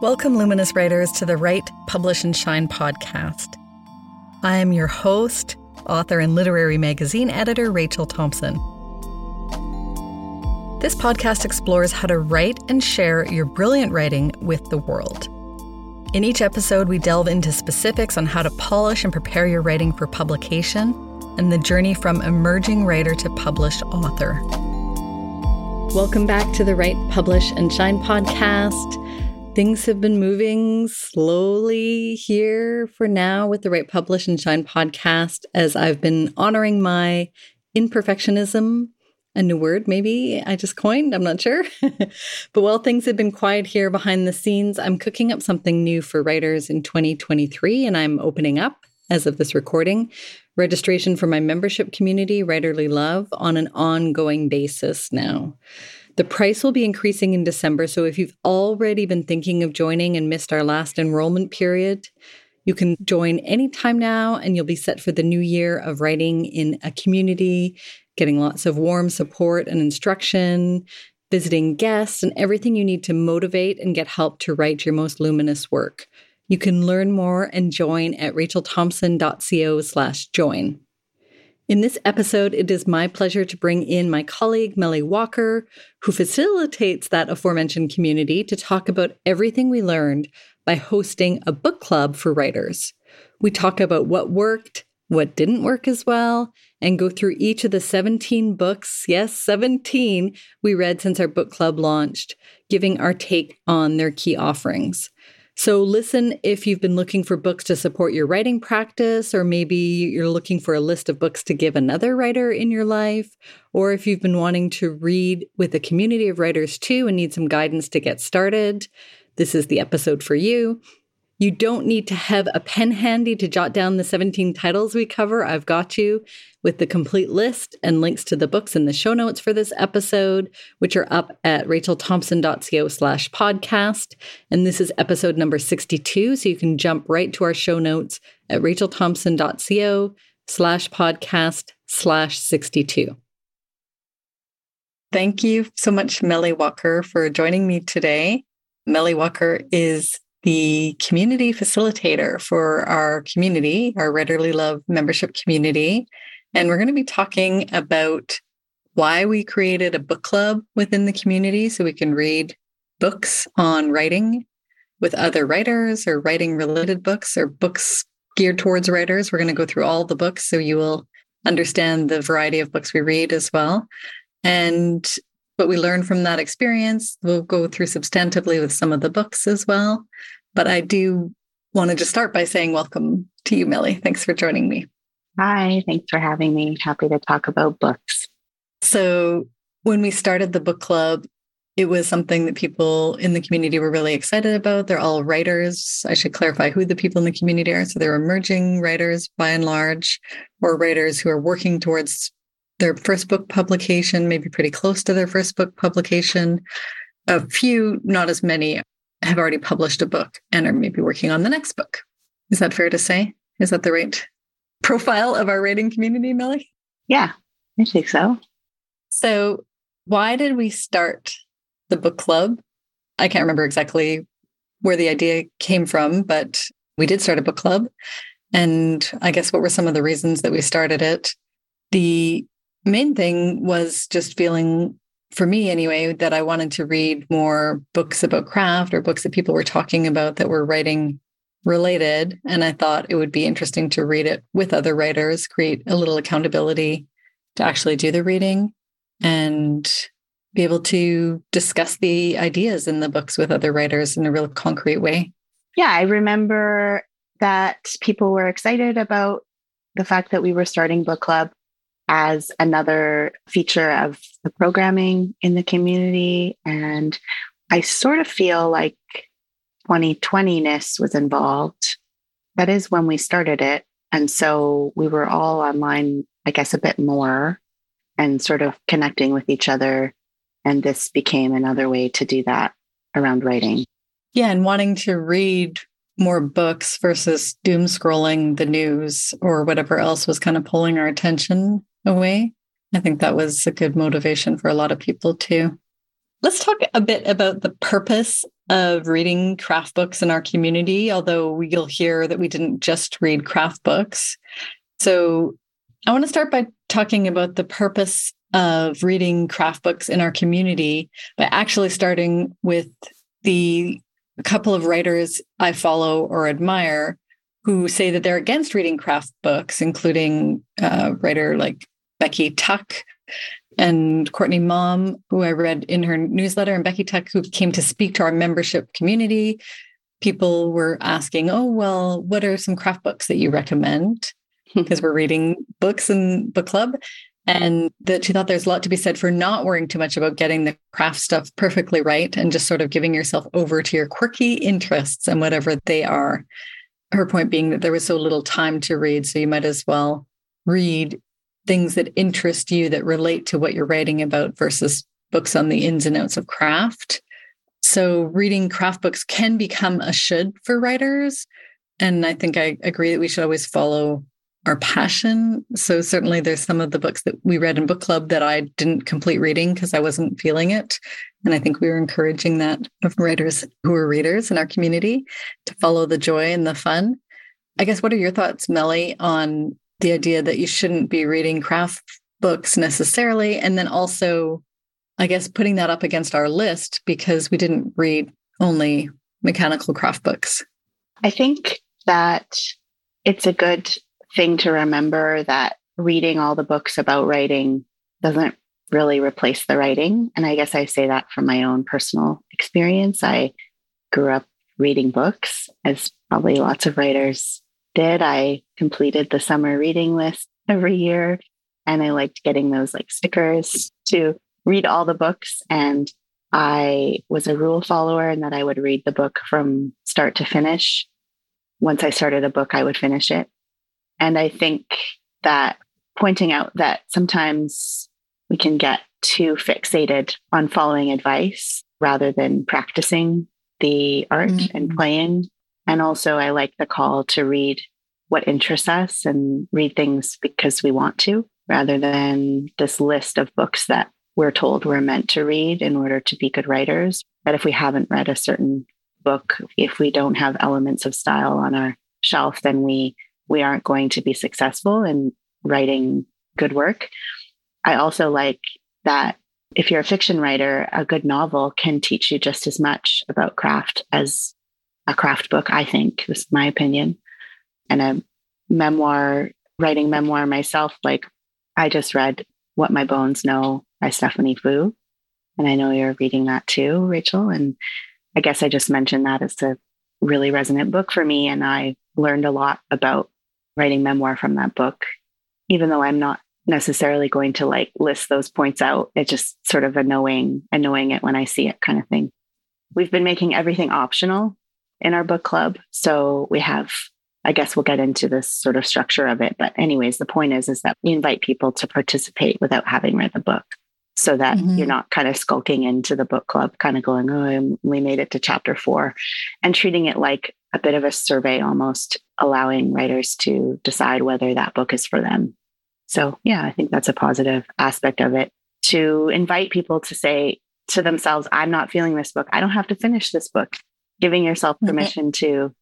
Welcome, Luminous Writers, to the Write, Publish, and Shine podcast. I am your host, author, and literary magazine editor, Rachel Thompson. This podcast explores how to write and share your brilliant writing with the world. In each episode, we delve into specifics on how to polish and prepare your writing for publication and the journey from emerging writer to published author. Welcome back to the Write, Publish, and Shine podcast. Things have been moving slowly here for now with the Write Publish and Shine podcast as I've been honoring my imperfectionism. A new word, maybe I just coined, I'm not sure. but while things have been quiet here behind the scenes, I'm cooking up something new for writers in 2023, and I'm opening up, as of this recording, registration for my membership community, Writerly Love, on an ongoing basis now. The price will be increasing in December. So if you've already been thinking of joining and missed our last enrollment period, you can join anytime now and you'll be set for the new year of writing in a community, getting lots of warm support and instruction, visiting guests, and everything you need to motivate and get help to write your most luminous work. You can learn more and join at rachelthompson.co slash join. In this episode, it is my pleasure to bring in my colleague, Melly Walker, who facilitates that aforementioned community to talk about everything we learned by hosting a book club for writers. We talk about what worked, what didn't work as well, and go through each of the 17 books, yes, 17, we read since our book club launched, giving our take on their key offerings. So, listen if you've been looking for books to support your writing practice, or maybe you're looking for a list of books to give another writer in your life, or if you've been wanting to read with a community of writers too and need some guidance to get started, this is the episode for you. You don't need to have a pen handy to jot down the 17 titles we cover. I've got you with the complete list and links to the books in the show notes for this episode, which are up at rachelthompson.co slash podcast. And this is episode number 62. So you can jump right to our show notes at rachelthompson.co slash podcast slash 62. Thank you so much, Melly Walker, for joining me today. Melly Walker is the community facilitator for our community, our Writerly Love membership community. And we're going to be talking about why we created a book club within the community so we can read books on writing with other writers or writing related books or books geared towards writers. We're going to go through all the books so you will understand the variety of books we read as well. And what we learn from that experience, we'll go through substantively with some of the books as well. But I do want to just start by saying welcome to you, Millie. Thanks for joining me. Hi, thanks for having me. Happy to talk about books. So, when we started the book club, it was something that people in the community were really excited about. They're all writers. I should clarify who the people in the community are. So, they're emerging writers by and large, or writers who are working towards their first book publication, maybe pretty close to their first book publication. A few, not as many, have already published a book and are maybe working on the next book. Is that fair to say? Is that the right profile of our writing community, Melly? Yeah, I think so. So, why did we start the book club? I can't remember exactly where the idea came from, but we did start a book club. And I guess what were some of the reasons that we started it? The main thing was just feeling, for me anyway, that I wanted to read more books about craft or books that people were talking about that were writing related. And I thought it would be interesting to read it with other writers, create a little accountability to actually do the reading and be able to discuss the ideas in the books with other writers in a real concrete way. Yeah, I remember that people were excited about the fact that we were starting book club as another feature of the programming in the community. And I sort of feel like 2020ness was involved. That is when we started it. And so we were all online, I guess, a bit more and sort of connecting with each other. And this became another way to do that around writing. Yeah. And wanting to read more books versus doom scrolling the news or whatever else was kind of pulling our attention away. I think that was a good motivation for a lot of people too. Let's talk a bit about the purpose of reading craft books in our community, although you'll hear that we didn't just read craft books. So I want to start by talking about the purpose of reading craft books in our community by actually starting with the couple of writers I follow or admire who say that they're against reading craft books, including a writer like Becky Tuch and Courtney Maum, who I read in her newsletter, and Becky Tuch, who came to speak to our membership community. People were asking, Oh, well, what are some craft books that you recommend? Because we're reading books in book club. And that she thought there's a lot to be said for not worrying too much about getting the craft stuff perfectly right and just sort of giving yourself over to your quirky interests and whatever they are. Her point being that there was so little time to read. So you might as well read things that interest you that relate to what you're writing about versus books on the ins and outs of craft. So reading craft books can become a should for writers. And I think I agree that we should always follow our passion. So certainly there's some of the books that we read in book club that I didn't complete reading because I wasn't feeling it. And I think we were encouraging that of writers who are readers in our community to follow the joy and the fun. I guess what are your thoughts, Melly, on the idea that you shouldn't be reading craft books necessarily? And then also, I guess, putting that up against our list because we didn't read only mechanical craft books. I think that it's a good thing to remember that reading all the books about writing doesn't really replace the writing. And I guess I say that from my own personal experience. I grew up reading books, as probably lots of writers did. I completed the summer reading list every year, and I liked getting those like stickers to read all the books. And I was a rule follower in that I would read the book from start to finish. Once I started a book, I would finish it. And I think that pointing out that sometimes we can get too fixated on following advice rather than practicing the art mm-hmm. and playing. And also, I like the call to read what interests us and read things because we want to, rather than this list of books that we're told we're meant to read in order to be good writers. That if we haven't read a certain book, if we don't have elements of style on our shelf, then we we aren't going to be successful in writing good work. I also like that if you're a fiction writer, a good novel can teach you just as much about craft as a craft book, I think, this is my opinion. And a memoir, writing memoir myself, like I just read What My Bones Know by Stephanie Foo. And I know you're reading that too, Rachel. And I guess I just mentioned that as a really resonant book for me. And I learned a lot about writing memoir from that book, even though I'm not necessarily going to like list those points out. It's just sort of a knowing and knowing it when I see it kind of thing. We've been making everything optional in our book club. So we have, I guess we'll get into this sort of structure of it. But anyways, the point is, is that we invite people to participate without having read the book so that mm-hmm. you're not kind of skulking into the book club, kind of going, oh, we made it to chapter four and treating it like a bit of a survey almost, allowing writers to decide whether that book is for them. So, yeah, I think that's a positive aspect of it to invite people to say to themselves, I'm not feeling this book. I don't have to finish this book. Giving yourself mm-hmm. permission okay. to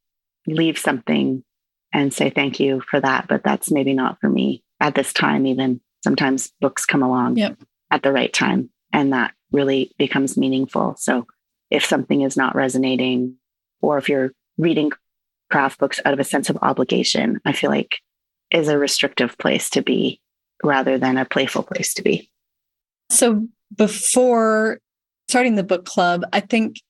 leave something and say thank you for that. But that's maybe not for me at this time, even. Sometimes books come along yep. at the right time and that really becomes meaningful. So, if something is not resonating, or if you're reading craft books out of a sense of obligation, I feel like is a restrictive place to be rather than a playful place to be. So before starting the book club, I think,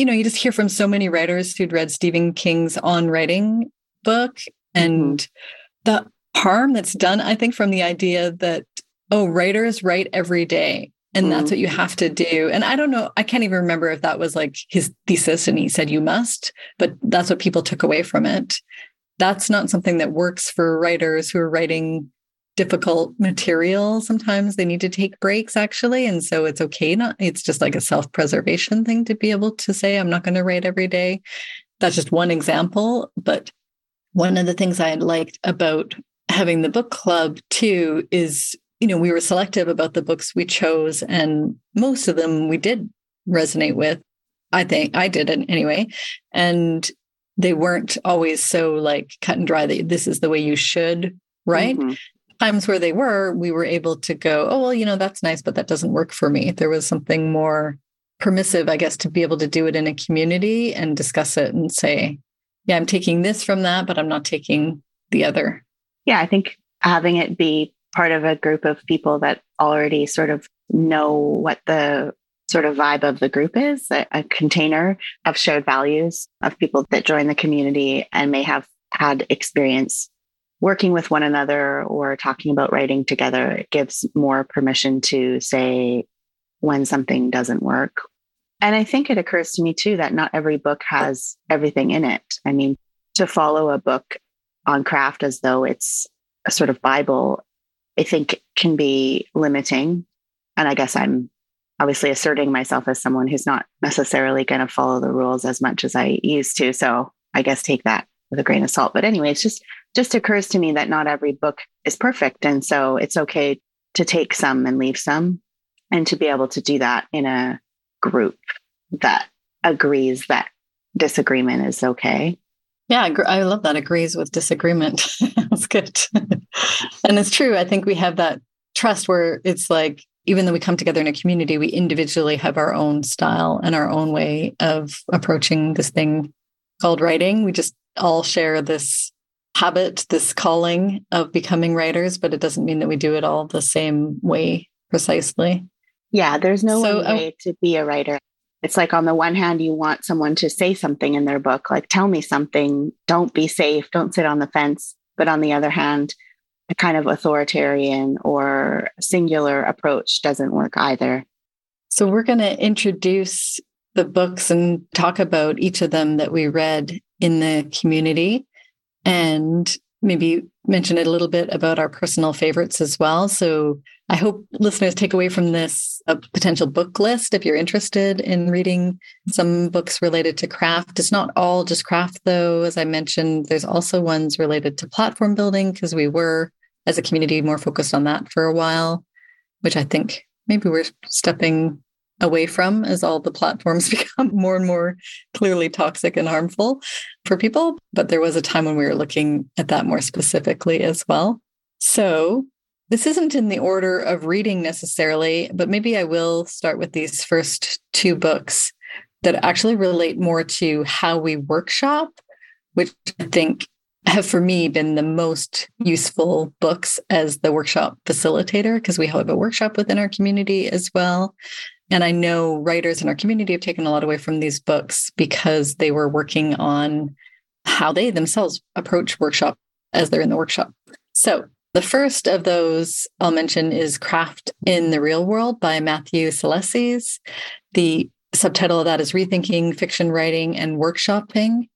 you know, you just hear from so many writers who'd read Stephen King's On Writing book and mm-hmm. the harm that's done, I think, from the idea that, oh, writers write every day and mm. that's what you have to do and i don't know i can't even remember if that was like his thesis and he said you must but that's what people took away from it that's not something that works for writers who are writing difficult material sometimes they need to take breaks actually and so it's okay not it's just like a self-preservation thing to be able to say i'm not going to write every day that's just one example but one of the things i liked about having the book club too is you know, we were selective about the books we chose, and most of them we did resonate with. I think I did it anyway. And they weren't always so like cut and dry that this is the way you should write. Mm-hmm. Times where they were, we were able to go, oh, well, you know, that's nice, but that doesn't work for me. There was something more permissive, I guess, to be able to do it in a community and discuss it and say, yeah, I'm taking this from that, but I'm not taking the other. Yeah, I think having it be part of a group of people that already sort of know what the sort of vibe of the group is a, a, container of shared values of people that join the community and may have had experience working with one another or talking about writing together. It gives more permission to say when something doesn't work. And I think it occurs to me too that not every book has everything in it. I mean, to follow a book on craft as though it's a sort of Bible, I think can be limiting. And I guess I'm obviously asserting myself as someone who's not necessarily going to follow the rules as much as I used to. So I guess take that with a grain of salt. But anyway, it's just just occurs to me that not every book is perfect. And so it's okay to take some and leave some and to be able to do that in a group that agrees that disagreement is okay. Yeah, I love that. Agrees with disagreement. That's good. and it's true. I think we have that trust where it's like even though we come together in a community, we individually have our own style and our own way of approaching this thing called writing. We just all share this habit, this calling of becoming writers, but it doesn't mean that we do it all the same way precisely. Yeah, there's no so, way uh, to be a writer. It's like on the one hand, you want someone to say something in their book, like tell me something, don't be safe, don't sit on the fence. But on the other hand, a kind of authoritarian or singular approach doesn't work either. So, we're going to introduce the books and talk about each of them that we read in the community and maybe mention a little bit about our personal favorites as well. So, I hope listeners take away from this a potential book list if you're interested in reading some books related to craft. It's not all just craft, though. As I mentioned, there's also ones related to platform building because we were as a community more focused on that for a while, which I think maybe we're stepping away from as all the platforms become more and more clearly toxic and harmful for people. But there was a time when we were looking at that more specifically as well. So this isn't in the order of reading necessarily, but maybe I will start with these first two books that actually relate more to how we workshop, which I think have for me been the most useful books as the workshop facilitator because we have a workshop within our community as well. And I know writers in our community have taken a lot away from these books because they were working on how they themselves approach workshop as they're in the workshop. So the first of those I'll mention is Craft in the Real World by Matthew Salesses. The subtitle of that is Rethinking Fiction Writing and Workshopping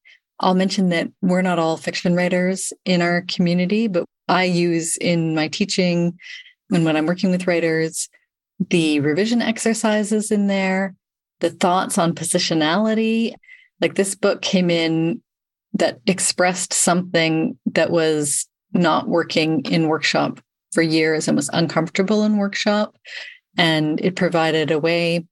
I'll mention that we're not all fiction writers in our community, but I use in my teaching and when I'm working with writers the revision exercises in there, the thoughts on positionality. Like this book came in that expressed something that was not working in workshop for years and was uncomfortable in workshop. And it provided a way.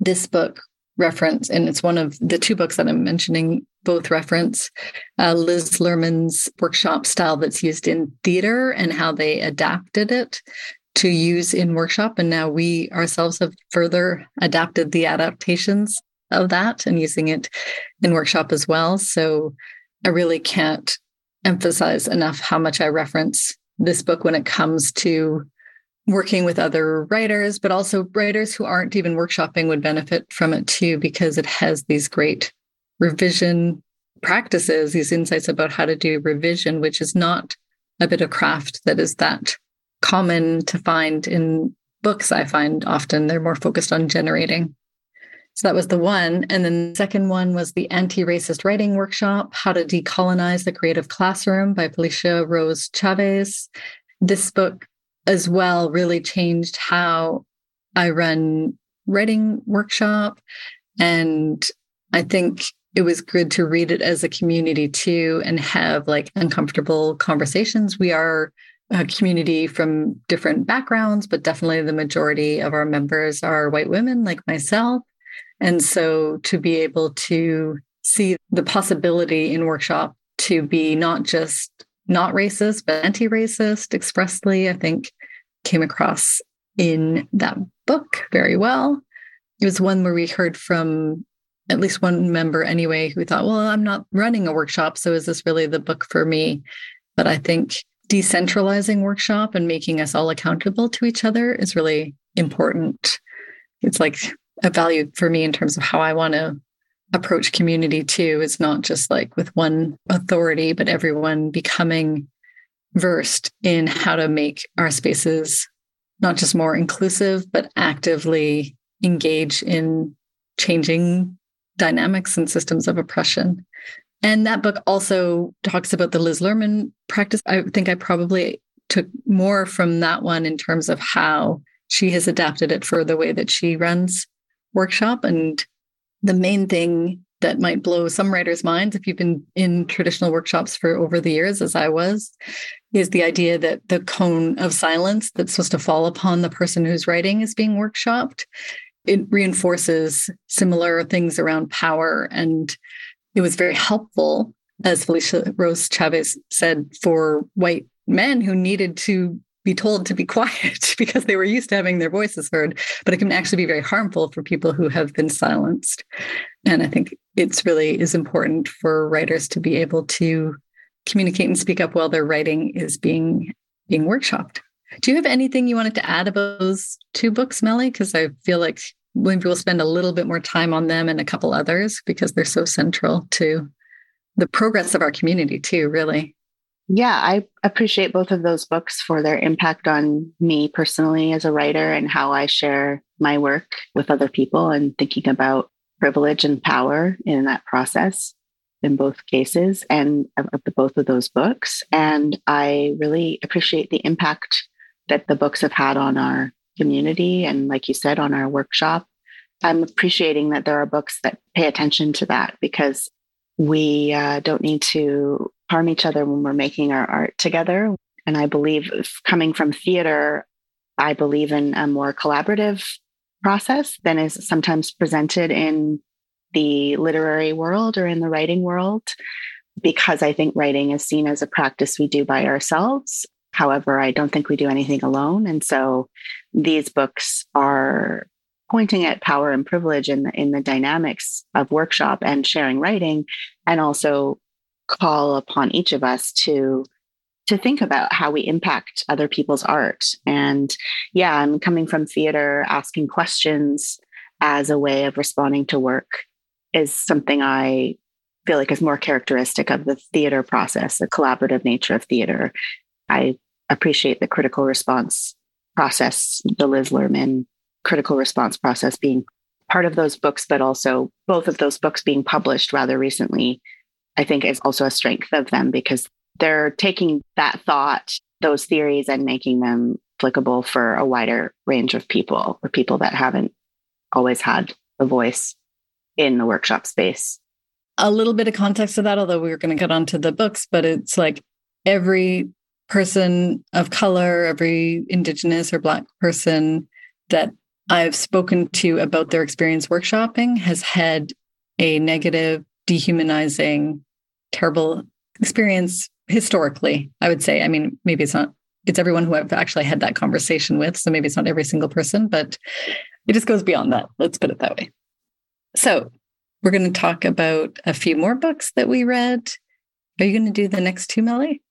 This book reference, and it's one of the two books that I'm mentioning, both reference uh, Liz Lerman's workshop style that's used in theater and how they adapted it to use in workshop. And now we ourselves have further adapted the adaptations of that and using it in workshop as well. So I really can't emphasize enough how much I reference this book when it comes to working with other writers, but also writers who aren't even workshopping would benefit from it too, because it has these great revision practices, these insights about how to do revision, which is not a bit of craft that is that common to find in books. I find often they're more focused on generating. So that was the one. And then the second one was the Anti Racist Writing Workshop How to Decolonize the Creative Classroom by Felicia Rose Chavez. This book as well really changed how I run writing workshop. And I think it was good to read it as a community too and have like uncomfortable conversations. We are a community from different backgrounds, but definitely the majority of our members are white women like myself. And so to be able to see the possibility in workshop to be not just not racist, but anti racist expressly, I think came across in that book very well. It was one where we heard from at least one member anyway who thought, well, I'm not running a workshop. So is this really the book for me? But I think decentralizing workshop and making us all accountable to each other is really important. It's like a value for me in terms of how I want to approach community too. It's not just like with one authority, but everyone becoming versed in how to make our spaces not just more inclusive, but actively engage in changing dynamics and systems of oppression. And that book also talks about the Liz Lerman practice. I think I probably took more from that one in terms of how she has adapted it for the way that she runs workshop. And the main thing that might blow some writers' minds if you've been in traditional workshops for over the years, as I was, is the idea that the cone of silence that's supposed to fall upon the person who's writing is being workshopped. It reinforces similar things around power. And it was very helpful, as Felicia Rose Chavez said, for white men who needed to be told to be quiet because they were used to having their voices heard. But it can actually be very harmful for people who have been silenced. And I think it's really is important for writers to be able to communicate and speak up while their writing is being being workshopped. Do you have anything you wanted to add about those two books, Melly? Because I feel like maybe we'll spend a little bit more time on them and a couple others because they're so central to the progress of our community too, really. Yeah, I appreciate both of those books for their impact on me personally as a writer and how I share my work with other people and thinking about privilege and power in that process in both cases and of the both of those books. And I really appreciate the impact that the books have had on our community and, like you said, on our workshop. I'm appreciating that there are books that pay attention to that because we uh, don't need to harm each other when we're making our art together. And I believe coming from theater, I believe in a more collaborative process than is sometimes presented in the literary world or in the writing world, because I think writing is seen as a practice we do by ourselves. However, I don't think we do anything alone. And so these books are pointing at power and privilege in the, in the dynamics of workshop and sharing writing, and also call upon each of us to to think about how we impact other people's art. And yeah, I'm coming from theater, asking questions as a way of responding to work is something I feel like is more characteristic of the theater process, the collaborative nature of theater. I appreciate the critical response process, the Liz Lerman critical response process being part of those books, but also both of those books being published rather recently, I think is also a strength of them because they're taking that thought, those theories, and making them applicable for a wider range of people or people that haven't always had a voice in the workshop space. A little bit of context to that, although we are going to get onto the books, but it's like every person of color, every Indigenous or Black person that I've spoken to about their experience workshopping has had a negative, dehumanizing, terrible experience historically, I would say. I mean, maybe it's not, it's everyone who I've actually had that conversation with. So maybe it's not every single person, but it just goes beyond that. Let's put it that way. So we're going to talk about a few more books that we read. Are you going to do the next two, Melly?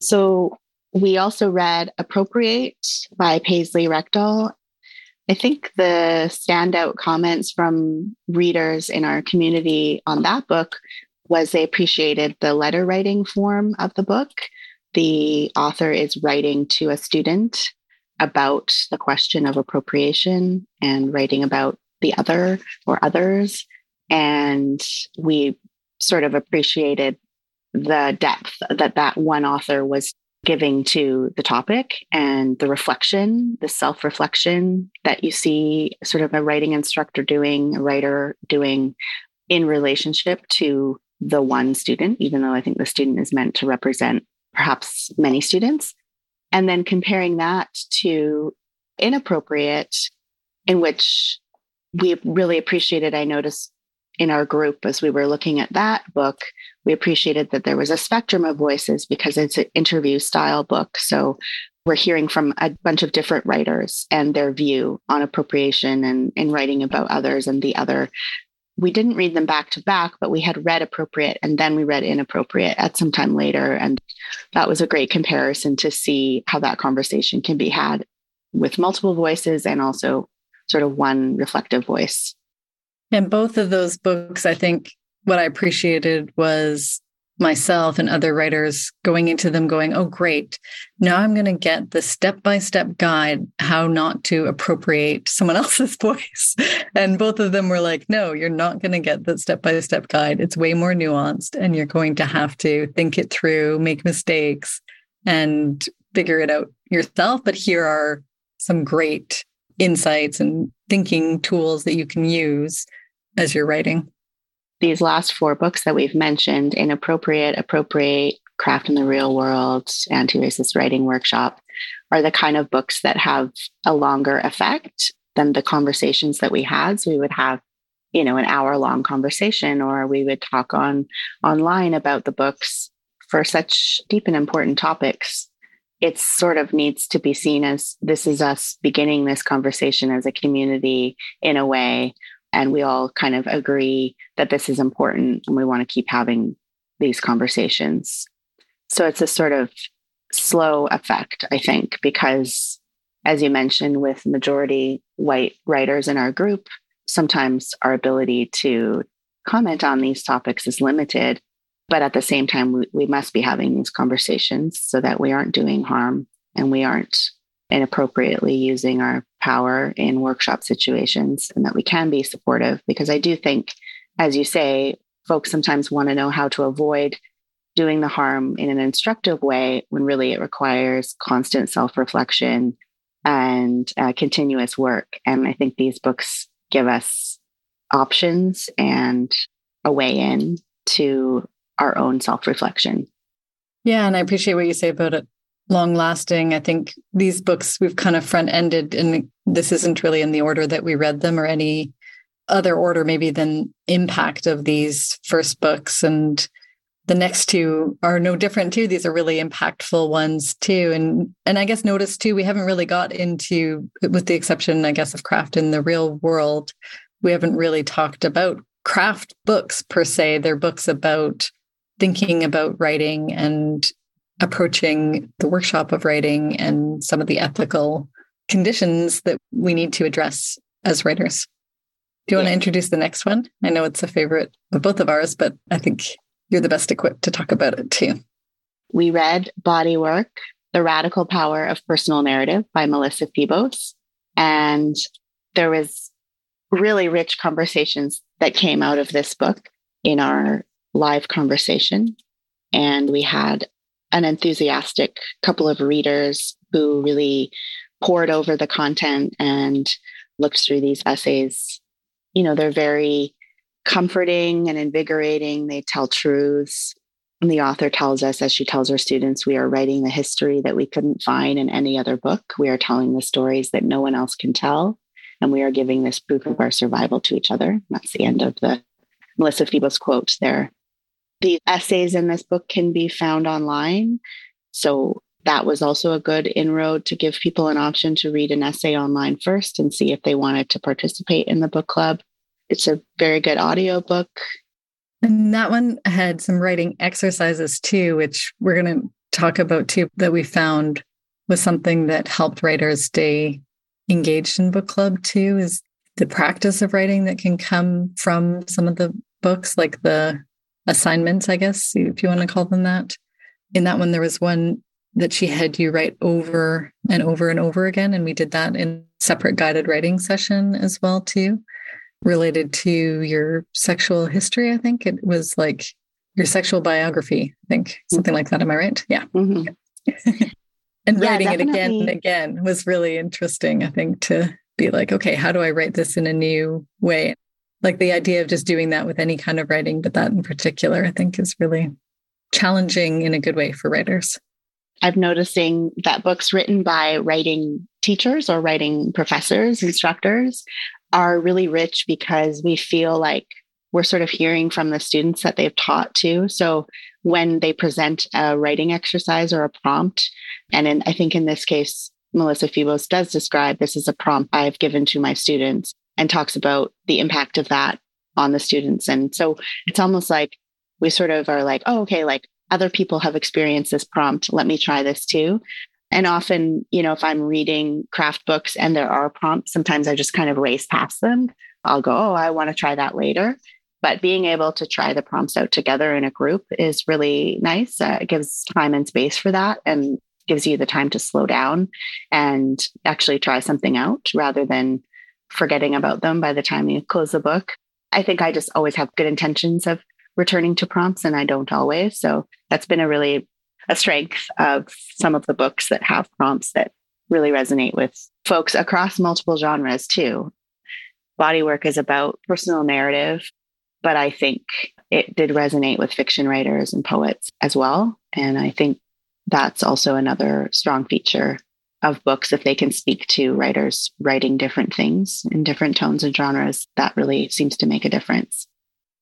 So we also read Appropriate by Paisley Rekdal I think the standout comments from readers in our community on that book was they appreciated the letter writing form of the book. The author is writing to a student about the question of appropriation and writing about the other or others. And we sort of appreciated the depth that that one author was giving to the topic and the reflection, the self reflection that you see sort of a writing instructor doing, a writer doing in relationship to the one student, even though I think the student is meant to represent perhaps many students. And then comparing that to inappropriate, in which we really appreciated, I noticed in our group as we were looking at that book, we appreciated that there was a spectrum of voices because it's an interview style book. So we're hearing from a bunch of different writers and their view on appropriation and, and writing about others and the other. We didn't read them back to back, but we had read appropriate and then we read inappropriate at some time later. And that was a great comparison to see how that conversation can be had with multiple voices and also sort of one reflective voice. And both of those books, I think what I appreciated was myself and other writers going into them going, oh, great. Now I'm going to get the step by step guide how not to appropriate someone else's voice. And both of them were like, no, you're not going to get the step by step guide. It's way more nuanced and you're going to have to think it through, make mistakes, and figure it out yourself. But here are some great insights and thinking tools that you can use as you're writing? These last four books that we've mentioned Inappropriate, Appropriate, Craft in the Real World, Anti Racist Writing Workshop are the kind of books that have a longer effect than the conversations that we had. So we would have you know an hour long conversation or we would talk on online about the books for such deep and important topics it sort of needs to be seen as this is us beginning this conversation as a community in a way. And we all kind of agree that this is important and we want to keep having these conversations. So it's a sort of slow effect, I think, because as you mentioned, with majority white writers in our group, sometimes our ability to comment on these topics is limited. But at the same time, we, we must be having these conversations so that we aren't doing harm and we aren't inappropriately using our power in workshop situations and that we can be supportive. Because I do think, as you say, folks sometimes want to know how to avoid doing the harm in an instructive way when really it requires constant self reflection and uh, continuous work. And I think these books give us options and a way in to our own self reflection. Yeah. And I appreciate what you say about it long lasting. I think these books we've kind of front ended, and this isn't really in the order that we read them or any other order, maybe than impact of these first books. And the next two are no different too. These are really impactful ones too. And and I guess notice too, we haven't really got into, with the exception, I guess, of craft in the real world, we haven't really talked about craft books per se. They're books about thinking about writing and approaching the workshop of writing and some of the ethical conditions that we need to address as writers. Do you yeah. want to introduce the next one? I know it's a favorite of both of ours, but I think you're the best equipped to talk about it too. We read Body Work, The Radical Power of Personal Narrative by Melissa Febos. And there was really rich conversations that came out of this book in our live conversation. And we had an enthusiastic couple of readers who really poured over the content and looked through these essays. You know, they're very comforting and invigorating. They tell truths. And the author tells us, as she tells her students, we are writing the history that we couldn't find in any other book. We are telling the stories that no one else can tell. And we are giving this proof of our survival to each other. That's the end of the Melissa Febos quote there. The essays in this book can be found online. So that was also a good inroad to give people an option to read an essay online first and see if they wanted to participate in the book club. It's a very good audio book. And that one had some writing exercises too, which we're going to talk about too, that we found was something that helped writers stay engaged in book club too, is the practice of writing that can come from some of the books, like the assignments, I guess, if you want to call them that. In that one, there was one that she had you write over and over and over again. And we did that in separate guided writing session as well, too, related to your sexual history. I think it was like your sexual biography, I think, something like that. Am I right? Yeah. Mm-hmm. and yeah, writing definitely. it again and again was really interesting, I think, to be like, okay, how do I write this in a new way? Like the idea of just doing that with any kind of writing, but that in particular, I think is really challenging in a good way for writers. I'm noticing that books written by writing teachers or writing professors, instructors are really rich because we feel like we're sort of hearing from the students that they've taught to. So when they present a writing exercise or a prompt, and in, I think in this case, Melissa Febos does describe this as a prompt I've given to my students and talks about the impact of that on the students. And so it's almost like we sort of are like, oh, okay, like other people have experienced this prompt. Let me try this too. And often, you know, if I'm reading craft books and there are prompts, sometimes I just kind of race past them. I'll go, oh, I want to try that later. But being able to try the prompts out together in a group is really nice. Uh, it gives time and space for that and gives you the time to slow down and actually try something out rather than forgetting about them by the time you close the book. I think I just always have good intentions of returning to prompts and I don't always. So that's been a really a strength of some of the books that have prompts that really resonate with folks across multiple genres too. Bodywork is about personal narrative, but I think it did resonate with fiction writers and poets as well. And I think that's also another strong feature of books if they can speak to writers writing different things in different tones and genres that really seems to make a difference.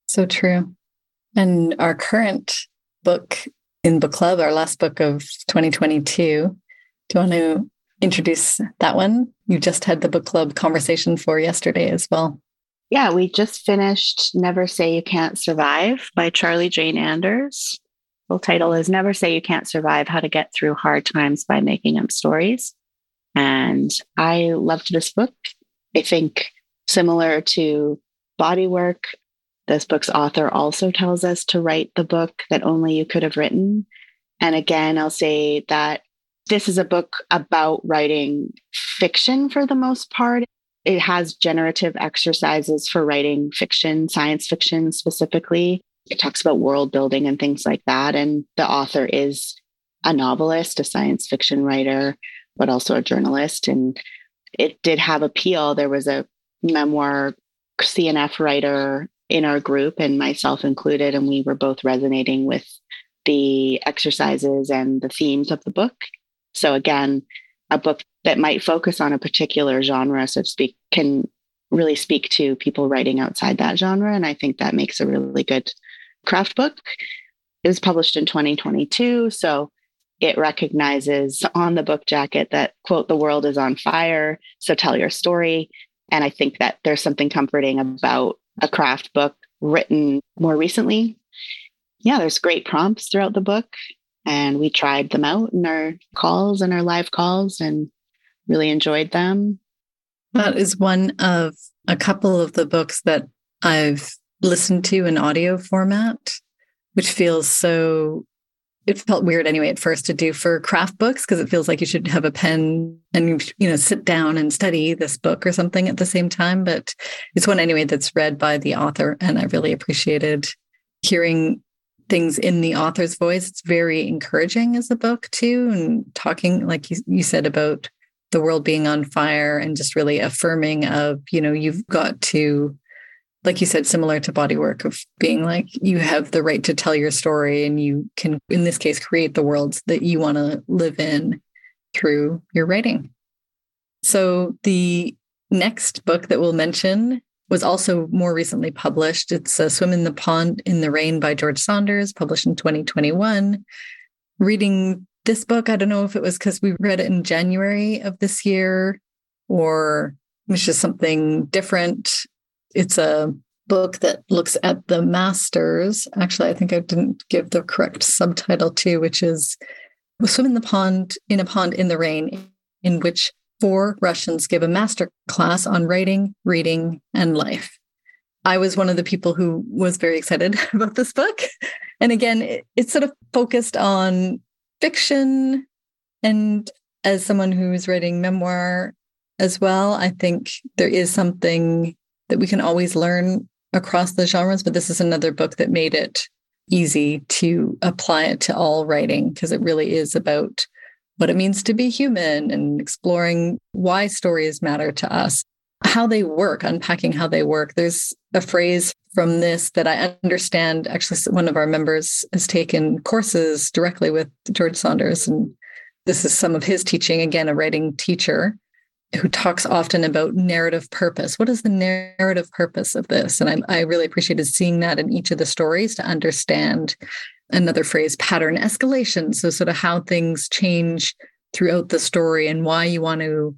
So true. And our current book in book club our last book of 2022 do you want to introduce that one? You just had the book club conversation for yesterday as well. Yeah we just finished never say you can't survive by charlie jane anders full title is Never Say You Can't Survive How to Get Through Hard Times by Making Up Stories. And I loved this book. I think similar to Body Work, this book's author also tells us to write the book that only you could have written. And again, I'll say that this is a book about writing fiction for the most part. It has generative exercises for writing fiction, science fiction specifically it talks about world building and things like that. And the author is a novelist, a science fiction writer, but also a journalist. And it did have appeal. There was a memoir CNF writer in our group, and myself included, and we were both resonating with the exercises and the themes of the book. So, again, a book that might focus on a particular genre, so to speak, can really speak to people writing outside that genre. And I think that makes a really good craft book. It was published in 2022. So it recognizes on the book jacket that, quote, the world is on fire. So tell your story. And I think that there's something comforting about a craft book written more recently. Yeah, there's great prompts throughout the book. And we tried them out in our calls and our live calls and really enjoyed them. That is one of a couple of the books that I've listen to in audio format, which feels so it felt weird anyway at first to do for craft books because it feels like you should have a pen and you, you know sit down and study this book or something at the same time. But it's one anyway that's read by the author and i really appreciated hearing things in the author's voice. It's very encouraging as a book too and talking like you, you said about the world being on fire and just really affirming of you know you've got to like you said, similar to bodywork of being like you have the right to tell your story and you can, in this case, create the worlds that you want to live in through your writing. So the next book that we'll mention was also more recently published. It's Swim in the Pond in the Rain by George Saunders, published in 2021. Reading this book, I don't know if it was because we read it in January of this year or it was just something different it's a book that looks at the masters. Actually, I think I didn't give the correct subtitle to, which is Swim in the Pond in a Pond in the Rain, in which four Russians give a master class on writing, reading, and life. I was one of the people who was very excited about this book. And again, it, it's sort of focused on fiction. And as someone who's writing memoir as well, I think there is something that we can always learn across the genres, but this is another book that made it easy to apply it to all writing because it really is about what it means to be human and exploring why stories matter to us, how they work, unpacking how they work. There's a phrase from this that I understand. Actually, one of our members has taken courses directly with George Saunders, and this is some of his teaching. Again, a writing teacher who talks often about narrative purpose. What is the narrative purpose of this? And I, I really appreciated seeing that in each of the stories to understand another phrase, pattern escalation. So, sort of how things change throughout the story and why you want to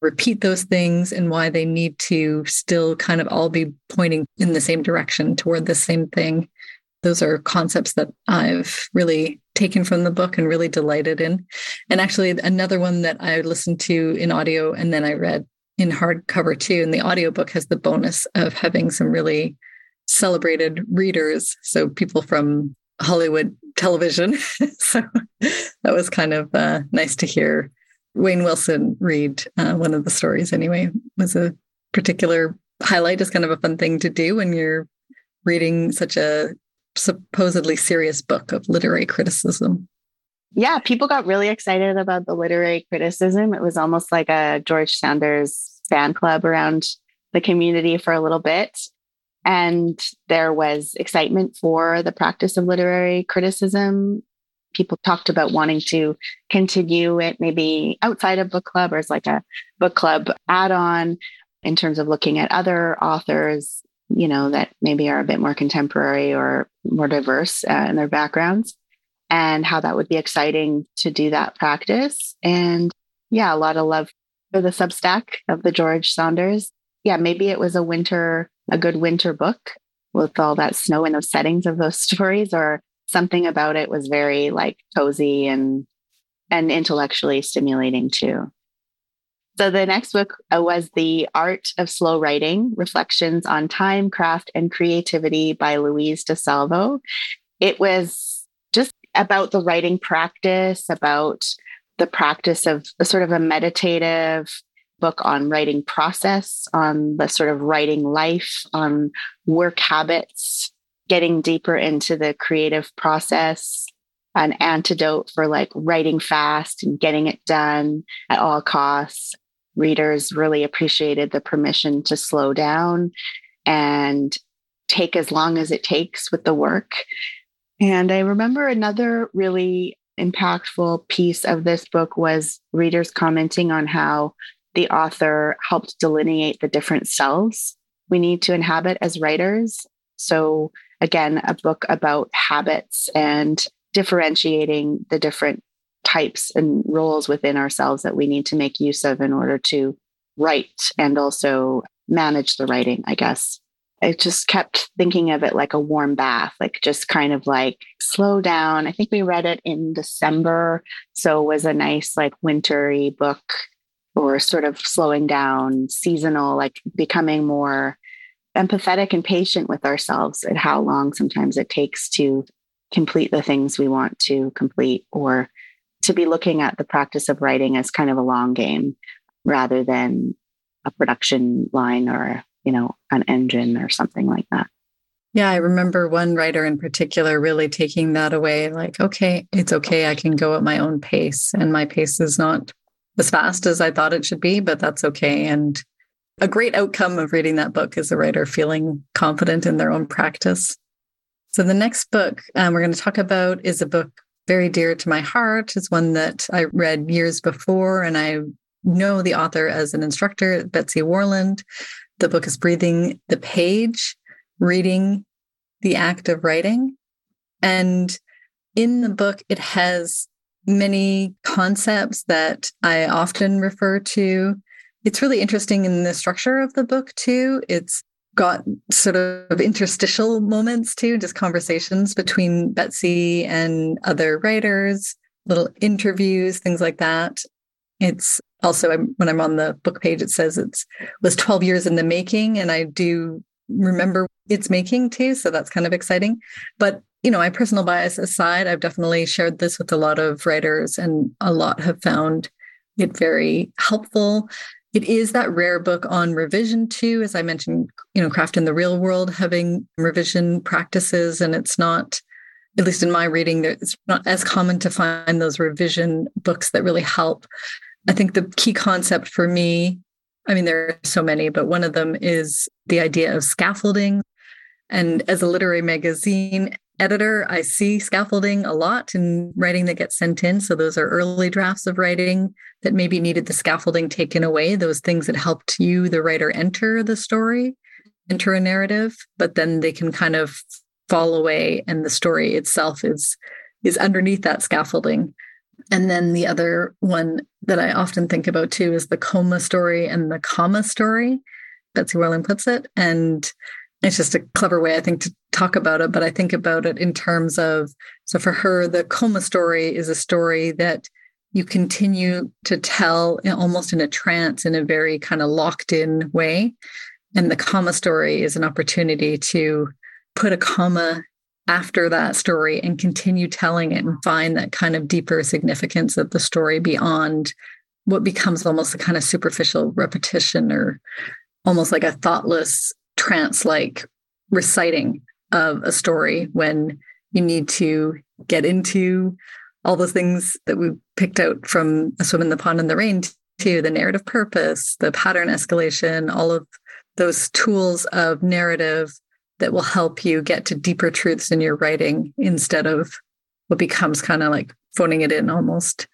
repeat those things and why they need to still kind of all be pointing in the same direction toward the same thing. Those are concepts that I've really taken from the book and really delighted in. And actually, another one that I listened to in audio and then I read in hardcover too. And the audiobook has the bonus of having some really celebrated readers. So people from Hollywood television. so that was kind of uh, nice to hear Rainn Wilson read uh, one of the stories anyway was a particular highlight is kind of a fun thing to do when you're reading such a supposedly serious book of literary criticism. Yeah, people got really excited about the literary criticism. It was almost like a George Saunders fan club around the community for a little bit. And there was excitement for the practice of literary criticism. People talked about wanting to continue it maybe outside of book club or as like a book club add on in terms of looking at other authors, you know, that maybe are a bit more contemporary or more diverse uh, in their backgrounds, and how that would be exciting to do that practice. And yeah, a lot of love for the Substack of the George Saunders. Yeah, maybe it was a winter a good winter book with all that snow and those settings of those stories or something about it was very like cozy and and intellectually stimulating too so the next book uh, was the art of slow writing reflections on time craft and creativity by louise desalvo it was just about the writing practice about the practice of a sort of a meditative book on writing process, on the sort of writing life, on work habits, getting deeper into the creative process, an antidote for like writing fast and getting it done at all costs. Readers really appreciated the permission to slow down and take as long as it takes with the work. And I remember another really impactful piece of this book was readers commenting on how the author helped delineate the different selves we need to inhabit as writers. So, again, a book about habits and differentiating the different types and roles within ourselves that we need to make use of in order to write and also manage the writing, I guess. I just kept thinking of it like a warm bath, like just kind of like slow down. I think we read it in December. So it was a nice, like wintry book or sort of slowing down, seasonal, like becoming more empathetic and patient with ourselves at how long sometimes it takes to complete the things we want to complete or to be looking at the practice of writing as kind of a long game rather than a production line or you know an engine or something like that yeah i remember one writer in particular really taking that away like okay it's okay i can go at my own pace and my pace is not as fast as I thought it should be, but that's okay. And a great outcome of reading that book is the writer feeling confident in their own practice. So the next book um, we're going to talk about is a book very dear to my heart. It's one that I read years before, and I know the author as an instructor, Betsy Warland. The book is Breathing the Page, Reading the Act of Writing. And in the book, it has many concepts that I often refer to. It's really interesting in the structure of the book, too. It's got sort of interstitial moments, too, just conversations between Betsy and other writers, little interviews, things like that. It's also when I'm on the book page, it says it was 12 years in the making, and I do remember its making too. So that's kind of exciting. But you know, my personal bias aside, I've definitely shared this with a lot of writers, and a lot have found it very helpful. It is that rare book on revision too, as I mentioned, you know, craft in the real world having revision practices, and it's not, at least in my reading, it's not as common to find those revision books that really help. I think the key concept for me, I mean, there are so many, but one of them is the idea of scaffolding. And as a literary magazine, editor, I see scaffolding a lot in writing that gets sent in. So those are early drafts of writing that maybe needed the scaffolding taken away, those things that helped you, the writer, enter the story, enter a narrative, but then they can kind of fall away and the story itself is is underneath that scaffolding. And then the other one that I often think about too is the coma story and the comma story. Betsy Warland puts it. And it's just a clever way, I think, to talk about it. But I think about it in terms of so for her, the coma story is a story that you continue to tell almost in a trance in a very kind of locked in way. And the comma story is an opportunity to put a comma after that story and continue telling it and find that kind of deeper significance of the story beyond what becomes almost a kind of superficial repetition or almost like a thoughtless trance like reciting of a story when you need to get into all those things that we picked out from a swim in the pond in the rain to the narrative purpose the pattern escalation all of those tools of narrative that will help you get to deeper truths in your writing instead of what becomes kind of like phoning it in almost.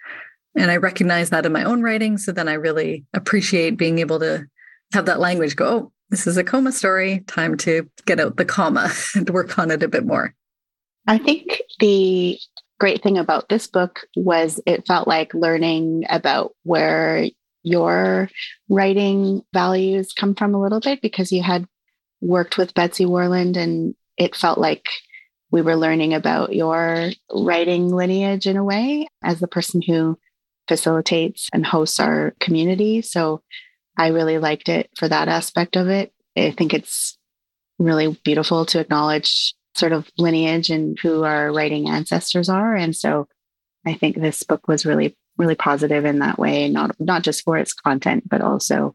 And i recognize that in my own writing so then i really appreciate being able to have that language go oh this is a coma story. Time to get out the comma and work on it a bit more. I think the great thing about this book was it felt like learning about where your writing values come from a little bit because you had worked with Betsy Warland and it felt like we were learning about your writing lineage in a way as the person who facilitates and hosts our community. So I really liked it for that aspect of it. I think it's really beautiful to acknowledge sort of lineage and who our writing ancestors are. And so I think this book was really, really positive in that way, not not just for its content, but also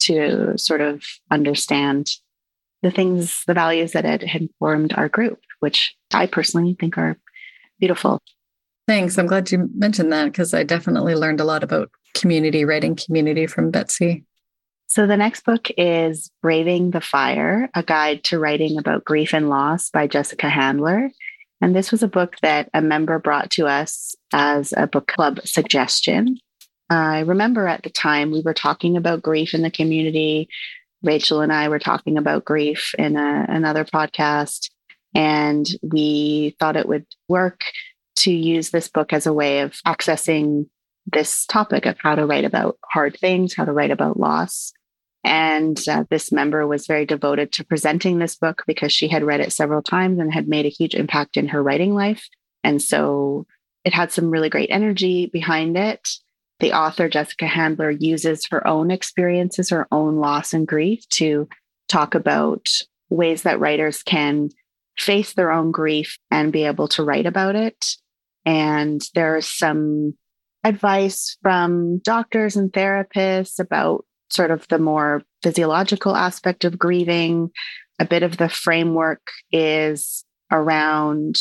to sort of understand the things, the values that had informed our group, which I personally think are beautiful. Thanks. I'm glad you mentioned that because I definitely learned a lot about community, writing community from Betsy. So the next book is Braving the Fire, a guide to writing about grief and loss by Jessica Handler. And this was a book that a member brought to us as a book club suggestion. I remember at the time we were talking about grief in the community. Rachel and I were talking about grief in a, another podcast, and we thought it would work to use this book as a way of accessing this topic of how to write about hard things, how to write about loss. And uh, this member was very devoted to presenting this book because she had read it several times and had made a huge impact in her writing life. And so it had some really great energy behind it. The author, Jessica Handler, uses her own experiences, her own loss and grief to talk about ways that writers can face their own grief and be able to write about it. And there's some advice from doctors and therapists about sort of the more physiological aspect of grieving. A bit of the framework is around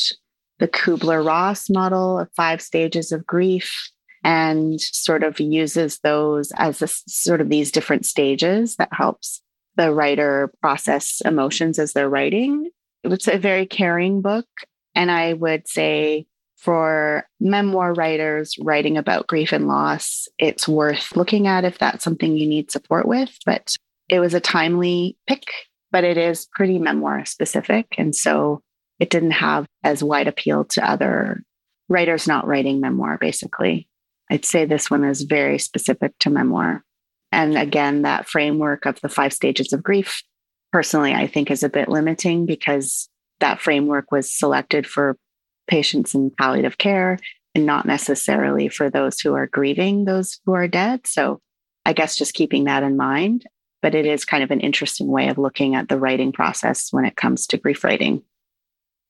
the Kubler Ross model of five stages of grief and sort of uses those as a, sort of these different stages that helps the writer process emotions as they're writing. It's a very caring book. And I would say for memoir writers writing about grief and loss, it's worth looking at if that's something you need support with. But it was a timely pick, but it is pretty memoir specific. And so it didn't have as wide appeal to other writers not writing memoir, basically. I'd say this one is very specific to memoir. And again, that framework of the five stages of grief, personally, I think is a bit limiting because that framework was selected for patients in palliative care and not necessarily for those who are grieving those who are dead. So I guess just keeping that in mind. But it is kind of an interesting way of looking at the writing process when it comes to grief writing.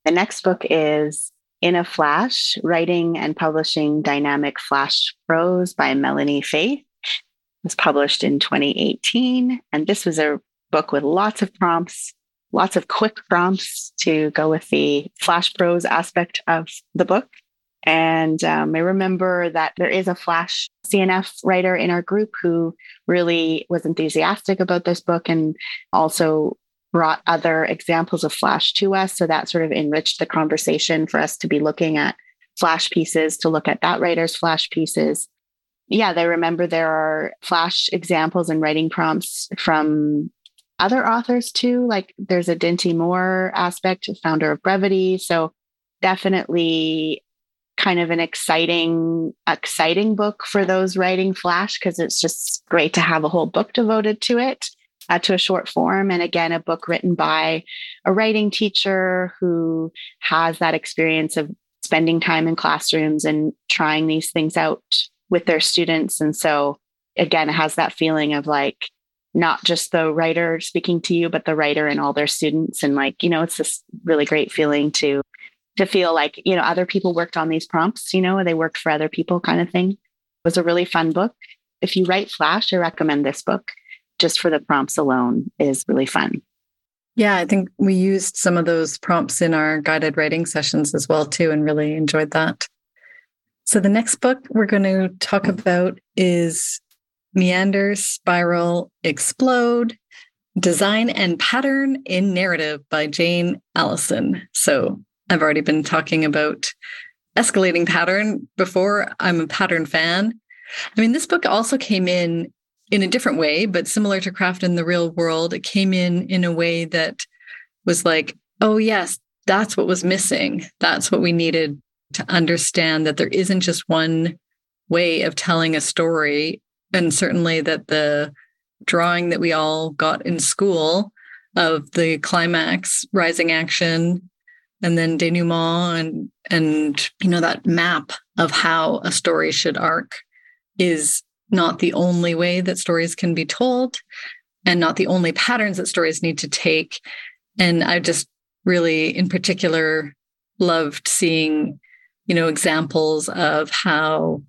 The next book is In a Flash Writing and Publishing Dynamic Flash Prose by Melanie Faith. It was published in 2018. And this was a book with lots of prompts lots of quick prompts to go with the flash prose aspect of the book. And um, I remember that there is a flash CNF writer in our group who really was enthusiastic about this book and also brought other examples of Flash to us. So that sort of enriched the conversation for us to be looking at Flash pieces, to look at that writer's Flash pieces. Yeah, they remember there are Flash examples and writing prompts from other authors too. Like there's a Dinty Moore aspect, founder of Brevity. So definitely kind of an exciting, exciting book for those writing Flash because it's just great to have a whole book devoted to it, uh, to a short form. And again, a book written by a writing teacher who has that experience of spending time in classrooms and trying these things out with their students. And so, again, it has that feeling of like, not just the writer speaking to you, but the writer and all their students. And like, you know, it's this really great feeling to to feel like, you know, other people worked on these prompts, you know, they worked for other people kind of thing. It was a really fun book. If you write Flash, I recommend this book just for the prompts alone is really fun. Yeah, I think we used some of those prompts in our guided writing sessions as well too and really enjoyed that. So the next book we're going to talk about is Meander, Spiral, Explode, Design and Pattern in Narrative by Jane Alison. So I've already been talking about escalating pattern before. I'm a pattern fan. I mean, this book also came in in a different way, but similar to Craft in the Real World, it came in in a way that was like, oh, yes, that's what was missing. That's what we needed to understand that there isn't just one way of telling a story. And certainly that the drawing that we all got in school of the climax, rising action, and then denouement and and you know that map of how a story should arc is not the only way that stories can be told and not the only patterns that stories need to take. And i just really in particular loved seeing you know examples of how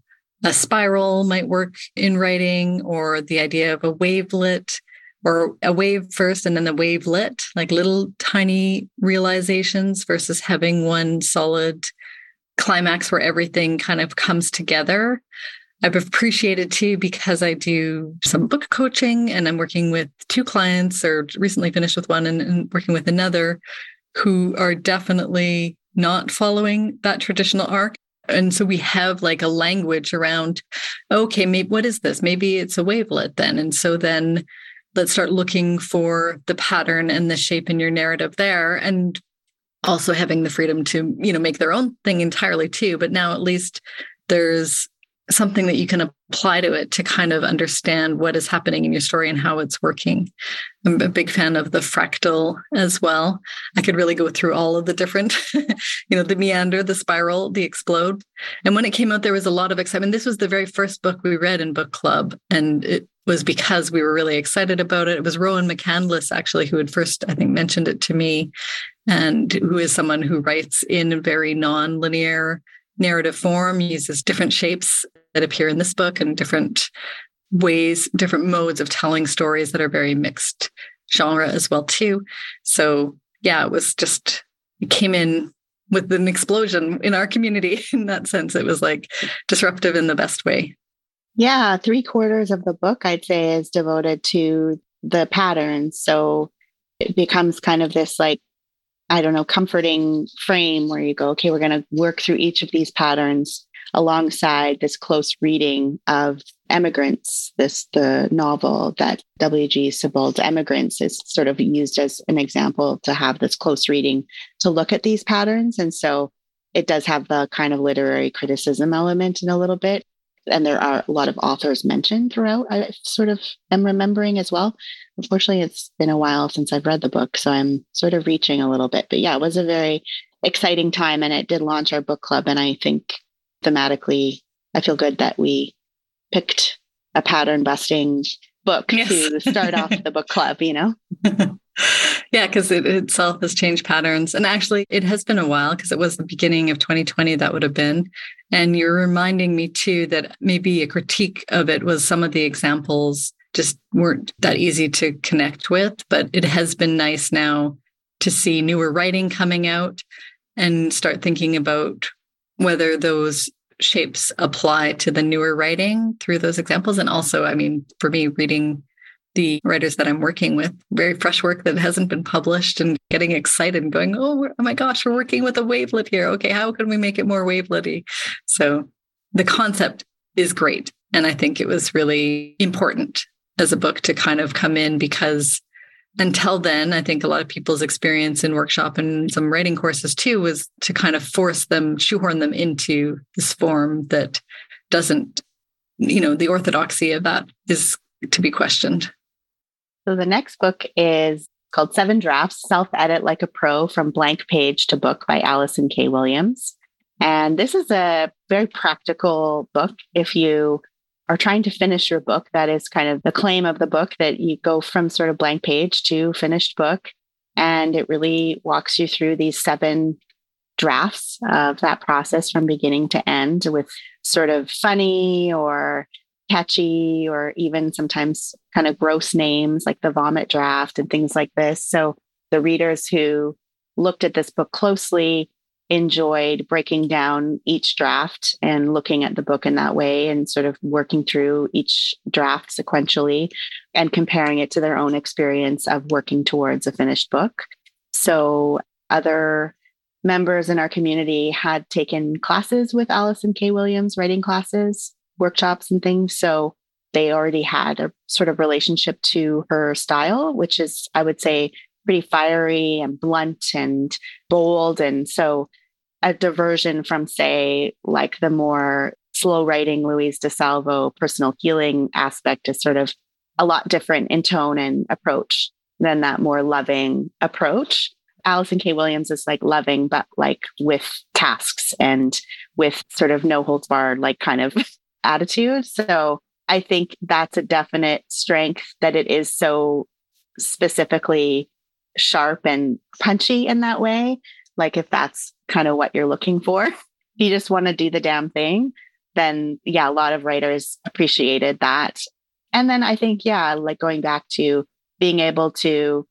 a spiral might work in writing or the idea of a wavelet or a wave first and then the wavelet, like little tiny realizations versus having one solid climax where everything kind of comes together. I've appreciated too because I do some book coaching and I'm working with two clients or recently finished with one and, and working with another who are definitely not following that traditional arc. And so we have like a language around, okay, maybe what is this? Maybe it's a wavelet then. And so then let's start looking for the pattern and the shape in your narrative there and also having the freedom to you know make their own thing entirely too but now at least there's something that you can apply to it to kind of understand what is happening in your story and how it's working. I'm a big fan of the fractal as well. I could really go through all of the different, you know, the meander, the spiral, the explode. And when it came out, there was a lot of excitement. This was the very first book we read in book club, and it was because we were really excited about it. It was Rowan McCandless actually who had first, I think, mentioned it to me, and who is someone who writes in very non-linear narrative form, uses different shapes that appear in this book and different ways, different modes of telling stories that are very mixed genre as well too. So yeah, it was just it came in with an explosion in our community in that sense. It was like disruptive in the best way. Yeah, three quarters of the book I'd say is devoted to the patterns. So it becomes kind of this like I don't know, comforting frame where you go, okay, we're going to work through each of these patterns alongside this close reading of Emigrants, this the novel that W.G. Sebald's Emigrants is sort of used as an example to have this close reading to look at these patterns. And so it does have the kind of literary criticism element in a little bit and there are a lot of authors mentioned throughout. I sort of am remembering as well. Unfortunately, it's been a while since I've read the book, so I'm sort of reaching a little bit. But yeah, it was a very exciting time, and it did launch our book club. And I think thematically, I feel good that we picked a pattern busting book yes. to start off the book club. You know. yeah, because it itself has changed patterns. And actually, it has been a while because it was the beginning of 2020 that would have been. And you're reminding me too that maybe a critique of it was some of the examples just weren't that easy to connect with. But it has been nice now to see newer writing coming out and start thinking about whether those shapes apply to the newer writing through those examples. And also, I mean, for me, reading the writers that I'm working with, very fresh work that hasn't been published and getting excited and going, oh, oh my gosh, we're working with a wavelet here. Okay, how can we make it more wavelety? So the concept is great. And I think it was really important as a book to kind of come in because until then, I think a lot of people's experience in workshop and some writing courses too was to kind of force them, shoehorn them into this form that doesn't, you know, the orthodoxy of that is to be questioned. So the next book is called Seven Drafts Self Edit Like a Pro from Blank Page to Book by Allison K. Williams. And this is a very practical book if you are trying to finish your book. That is kind of the claim of the book that you go from sort of blank page to finished book. And it really walks you through these seven drafts of that process from beginning to end with sort of funny or catchy or even sometimes kind of gross names like the vomit draft and things like this. So the readers who looked at this book closely enjoyed breaking down each draft and looking at the book in that way and sort of working through each draft sequentially and comparing it to their own experience of working towards a finished book. So, other members in our community had taken classes with Allison K. Williams, writing classes, workshops, and things. So, they already had a sort of relationship to her style, which is, I would say, pretty fiery and blunt and bold. And so a diversion from, say, like the more slow writing Louise DeSalvo personal healing aspect is sort of a lot different in tone and approach than that more loving approach. Allison K. Williams is like loving, but like with tasks and with sort of no holds barred, like kind of attitude. So I think that's a definite strength that it is so specifically sharp and punchy in that way. Like if that's kind of what you're looking for, if you just want to do the damn thing, then yeah, a lot of writers appreciated that. And then I think, yeah, like going back to being able to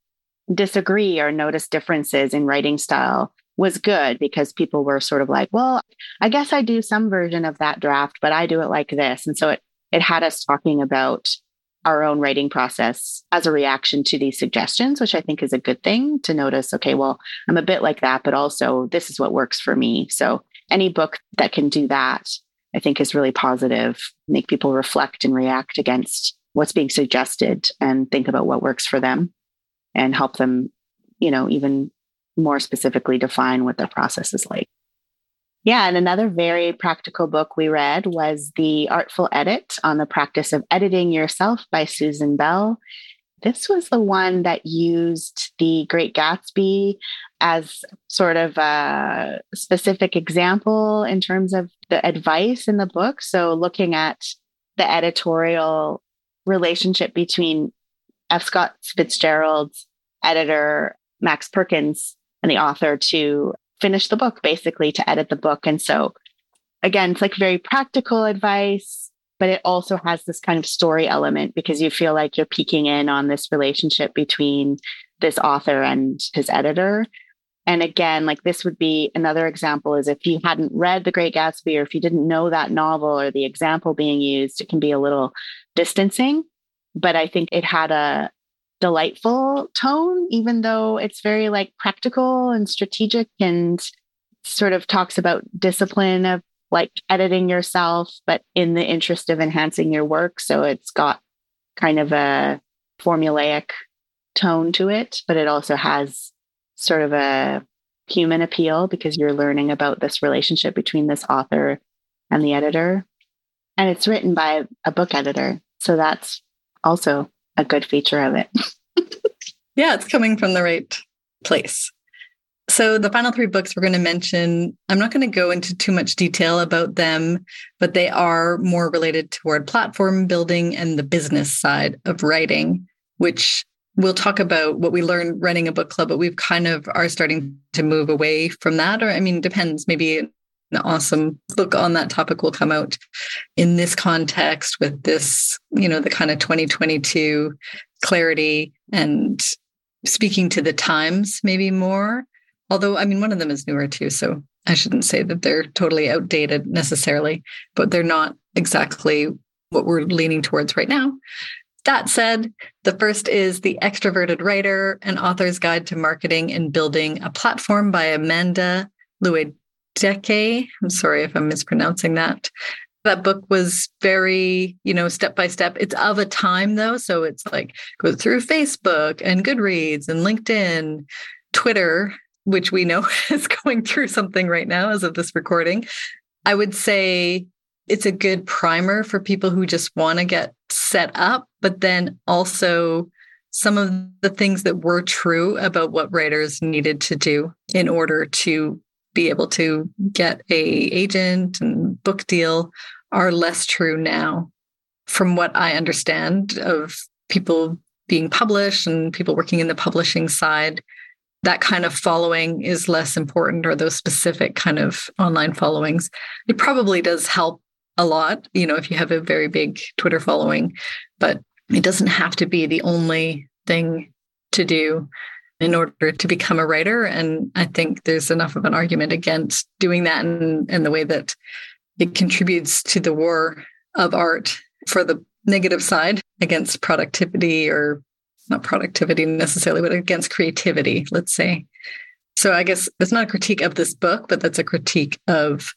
disagree or notice differences in writing style was good because people were sort of like, well, I guess I do some version of that draft, but I do it like this. And so it it had us talking about our own writing process as a reaction to these suggestions, which I think is a good thing to notice. Okay, well, I'm a bit like that, but also this is what works for me. So any book that can do that, I think is really positive, make people reflect and react against what's being suggested and think about what works for them and help them, you know, even more specifically define what their process is like. Yeah, and another very practical book we read was The Artful Edit on the Practice of Editing Yourself by Susan Bell. This was the one that used The Great Gatsby as sort of a specific example in terms of the advice in the book. So, looking at the editorial relationship between F. Scott Fitzgerald's editor, Max Perkins, and the author to finish the book, basically, to edit the book. And so, again, it's like very practical advice, but it also has this kind of story element because you feel like you're peeking in on this relationship between this author and his editor. And again, like this would be another example is if you hadn't read The Great Gatsby or if you didn't know that novel or the example being used, it can be a little distancing. But I think it had a delightful tone, even though it's very like practical and strategic and sort of talks about discipline of like editing yourself, but in the interest of enhancing your work. So it's got kind of a formulaic tone to it, but it also has sort of a human appeal because you're learning about this relationship between this author and the editor. And it's written by a book editor. So that's also a good feature of it. yeah, it's coming from the right place. So, the final three books we're going to mention, I'm not going to go into too much detail about them, but they are more related toward platform building and the business side of writing, which we'll talk about what we learned running a book club, but we've kind of are starting to move away from that. Or, I mean, depends. Maybe an awesome book on that topic will come out in this context with this, you know, the kind of 2022 clarity and speaking to the times maybe more. Although, I mean, one of them is newer too. So I shouldn't say that they're totally outdated necessarily, but they're not exactly what we're leaning towards right now. That said, the first is The Extroverted Writer, an author's guide to marketing and building a platform by Amanda Luedecke. I'm sorry if I'm mispronouncing that. That book was very, you know, step by step. It's of a time though. So it's like go through Facebook and Goodreads and LinkedIn, Twitter, which we know is going through something right now as of this recording. I would say it's a good primer for people who just want to get set up, but then also some of the things that were true about what writers needed to do in order to be able to get a agent and book deal are less true now from what i understand of people being published and people working in the publishing side. That kind of following is less important or those specific kind of online followings. It probably does help a lot you know if you have a very big twitter following but it doesn't have to be the only thing to do in order to become a writer. And I think there's enough of an argument against doing that and, and the way that it contributes to the war of art for the negative side against productivity or not productivity necessarily, but against creativity, let's say. So I guess it's not a critique of this book, but that's a critique of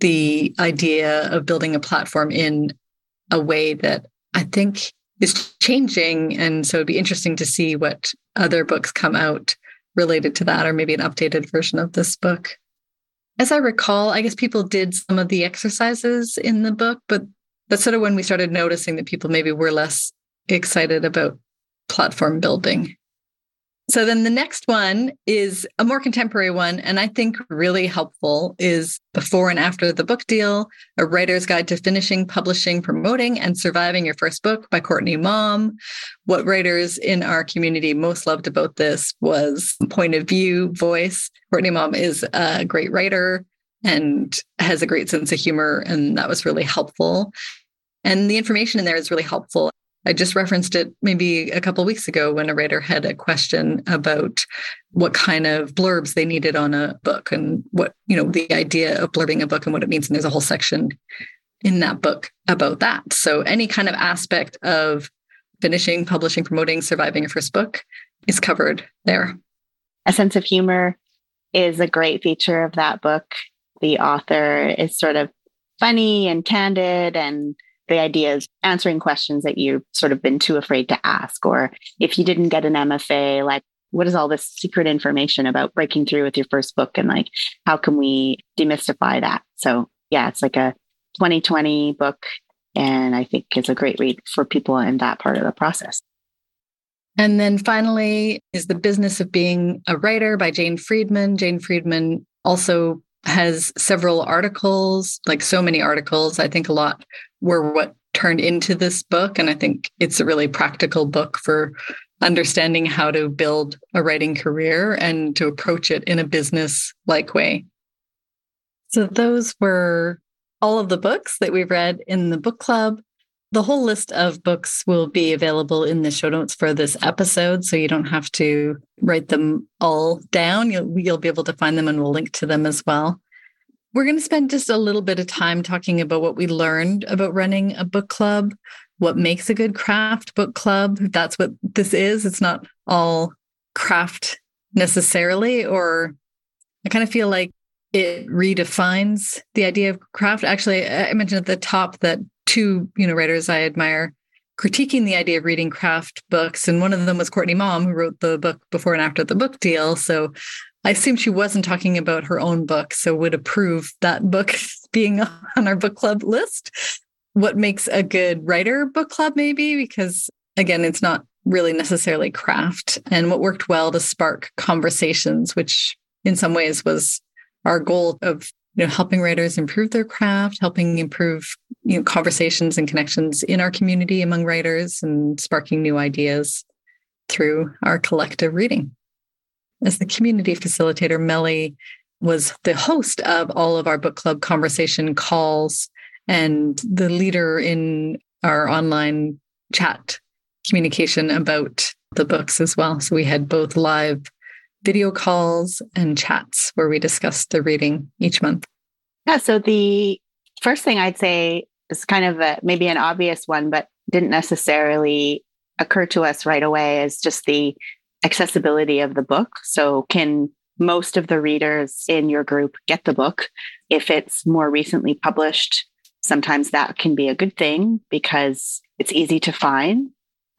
the idea of building a platform in a way that I think is changing. And so it'd be interesting to see what other books come out related to that, or maybe an updated version of this book. As I recall, I guess people did some of the exercises in the book, but that's sort of when we started noticing that people maybe were less excited about platform building. So then the next one is a more contemporary one, and I think really helpful is Before and After the Book Deal, a writer's guide to finishing, publishing, promoting, and surviving your first book by Courtney Maum. What writers in our community most loved about this was point of view, voice. Courtney Maum is a great writer and has a great sense of humor, and that was really helpful. And the information in there is really helpful. I just referenced it maybe a couple weeks ago when a writer had a question about what kind of blurbs they needed on a book and what, you know, the idea of blurbing a book and what it means. And there's a whole section in that book about that. So any kind of aspect of finishing, publishing, promoting, surviving your first book is covered there. A sense of humor is a great feature of that book. The author is sort of funny and candid and the idea is answering questions that you've sort of been too afraid to ask. Or if you didn't get an MFA, like, what is all this secret information about breaking through with your first book? And like, how can we demystify that? So, yeah, it's like a 2020 book. And I think it's a great read for people in that part of the process. And then finally is The Business of Being a Writer by Jane Friedman. Jane Friedman also has several articles, like so many articles. I think a lot were what turned into this book. And I think it's a really practical book for understanding how to build a writing career and to approach it in a business like way. So, those were all of the books that we've read in the book club. The whole list of books will be available in the show notes for this episode, so you don't have to write them all down. You'll, you'll be able to find them and we'll link to them as well. We're going to spend just a little bit of time talking about what we learned about running a book club, what makes a good craft book club. That's what this is. It's not all craft necessarily, or I kind of feel like it redefines the idea of craft. Actually, I mentioned at the top that two, you know, writers I admire critiquing the idea of reading craft books. And one of them was Courtney Maum, who wrote the book before and after the book deal. So I assume she wasn't talking about her own book, so would approve that book being on our book club list. What makes a good writer book club, maybe? Because again, it's not really necessarily craft. And what worked well to spark conversations, which in some ways was our goal of you know helping writers improve their craft helping improve you know conversations and connections in our community among writers and sparking new ideas through our collective reading as the community facilitator, Melly was the host of all of our book club conversation calls and the leader in our online chat communication about the books as well. So we had both live video calls and chats where we discussed the reading each month. Yeah. So the first thing I'd say is kind of a, maybe an obvious one, but didn't necessarily occur to us right away is just the accessibility of the book. So, can most of the readers in your group get the book? If it's more recently published, sometimes that can be a good thing because it's easy to find.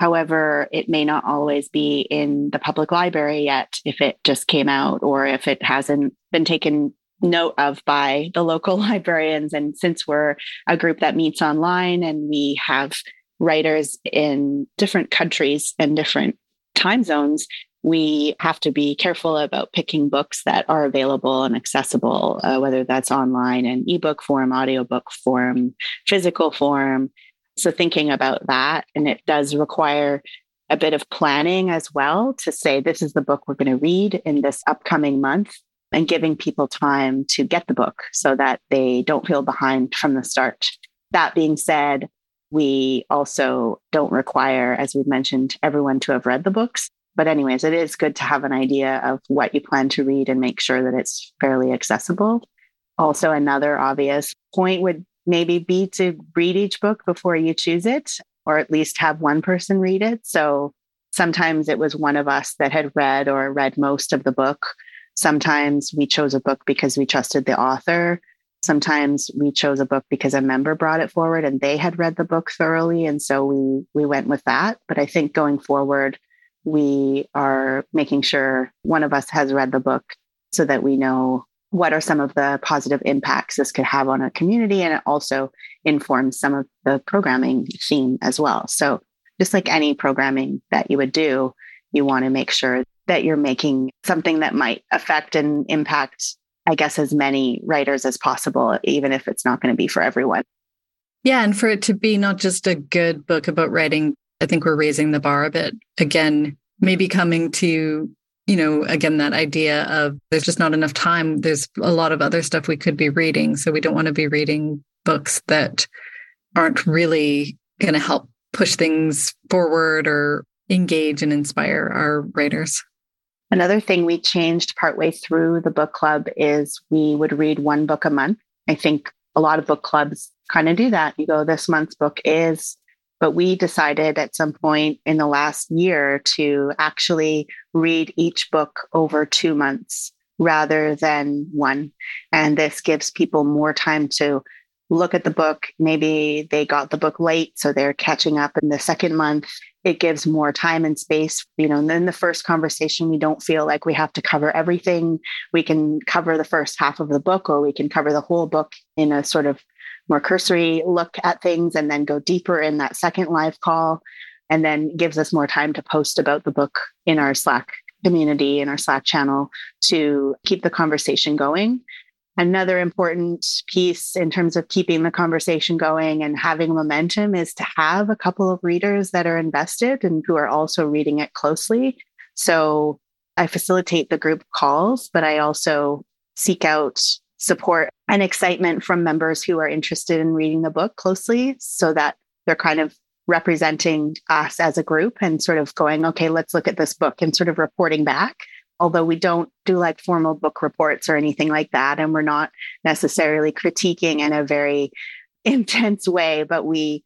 However, it may not always be in the public library yet if it just came out or if it hasn't been taken note of by the local librarians. And since we're a group that meets online and we have writers in different countries and different time zones, we have to be careful about picking books that are available and accessible, uh, whether that's online and ebook form, audiobook form, physical form. So, thinking about that, and it does require a bit of planning as well to say, this is the book we're going to read in this upcoming month, and giving people time to get the book so that they don't feel behind from the start. That being said, we also don't require, as we've mentioned, everyone to have read the books. But, anyways, it is good to have an idea of what you plan to read and make sure that it's fairly accessible. Also, another obvious point would maybe be to read each book before you choose it, or at least have one person read it. So, sometimes it was one of us that had read or read most of the book. Sometimes we chose a book because we trusted the author. Sometimes we chose a book because a member brought it forward and they had read the book thoroughly. And so we we went with that. But I think going forward, we are making sure one of us has read the book so that we know what are some of the positive impacts this could have on a community and it also informs some of the programming theme as well so just like any programming that you would do you want to make sure that you're making something that might affect and impact i guess as many writers as possible even if it's not going to be for everyone yeah and for it to be not just a good book about writing I think we're raising the bar a bit. Again, maybe coming to, you know, again, that idea of there's just not enough time. There's a lot of other stuff we could be reading. So we don't want to be reading books that aren't really going to help push things forward or engage and inspire our writers. Another thing we changed partway through the book club is we would read one book a month. I think a lot of book clubs kind of do that. You go, this month's book is but we decided at some point in the last year to actually read each book over two months rather than one. And this gives people more time to look at the book. Maybe they got the book late, so they're catching up in the second month. It gives more time and space. You know, and then the first conversation, we don't feel like we have to cover everything. We can cover the first half of the book, or we can cover the whole book in a sort of more cursory look at things and then go deeper in that second live call and then gives us more time to post about the book in our Slack community in our Slack channel to keep the conversation going. Another important piece in terms of keeping the conversation going and having momentum is to have a couple of readers that are invested and who are also reading it closely. So I facilitate the group calls, but I also seek out support and excitement from members who are interested in reading the book closely so that they're kind of representing us as a group and sort of going, okay, let's look at this book and sort of reporting back. Although we don't do like formal book reports or anything like that. And we're not necessarily critiquing in a very intense way, but we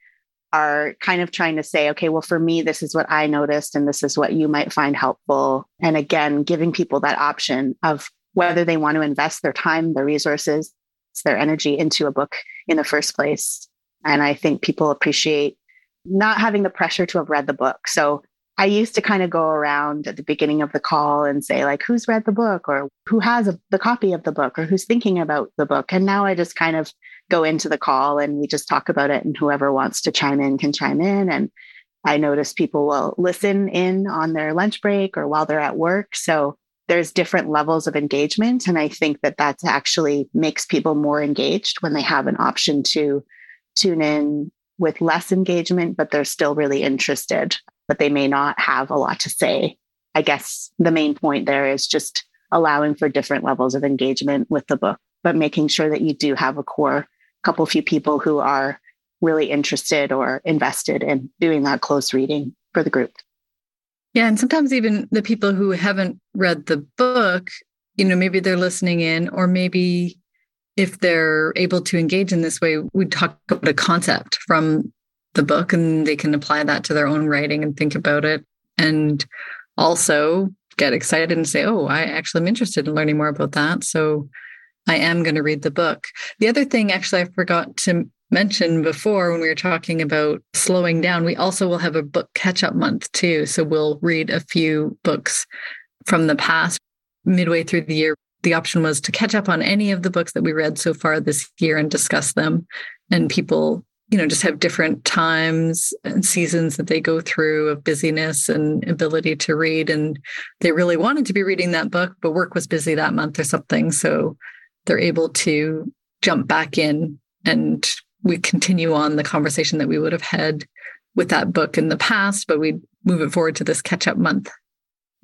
are kind of trying to say, okay, well, for me, this is what I noticed, and this is what you might find helpful. And again, giving people that option of whether they want to invest their time, their resources, their energy into a book in the first place. And I think people appreciate not having the pressure to have read the book. So I used to kind of go around at the beginning of the call and say, like, who's read the book or who has a, the copy of the book or who's thinking about the book. And now I just kind of go into the call and we just talk about it, and whoever wants to chime in can chime in. And I notice people will listen in on their lunch break or while they're at work. So there's different levels of engagement. And I think that that actually makes people more engaged when they have an option to tune in with less engagement, but they're still really interested, but they may not have a lot to say. I guess the main point there is just allowing for different levels of engagement with the book, but making sure that you do have a core couple few people who are really interested or invested in doing that close reading for the group. Yeah. And sometimes even the people who haven't read the book, you know, maybe they're listening in, or maybe if they're able to engage in this way, we talk about a concept from the book and they can apply that to their own writing and think about it. And also get excited and say, oh, I actually am interested in learning more about that. So I am going to read the book. The other thing, actually, I forgot to mention before when we were talking about slowing down, we also will have a book catch up month too. So we'll read a few books from the past midway through the year. The option was to catch up on any of the books that we read so far this year and discuss them. And people, you know, just have different times and seasons that they go through of busyness and ability to read. And they really wanted to be reading that book, but work was busy that month or something. So they're able to jump back in and we continue on the conversation that we would have had with that book in the past, but we move it forward to this catch up month.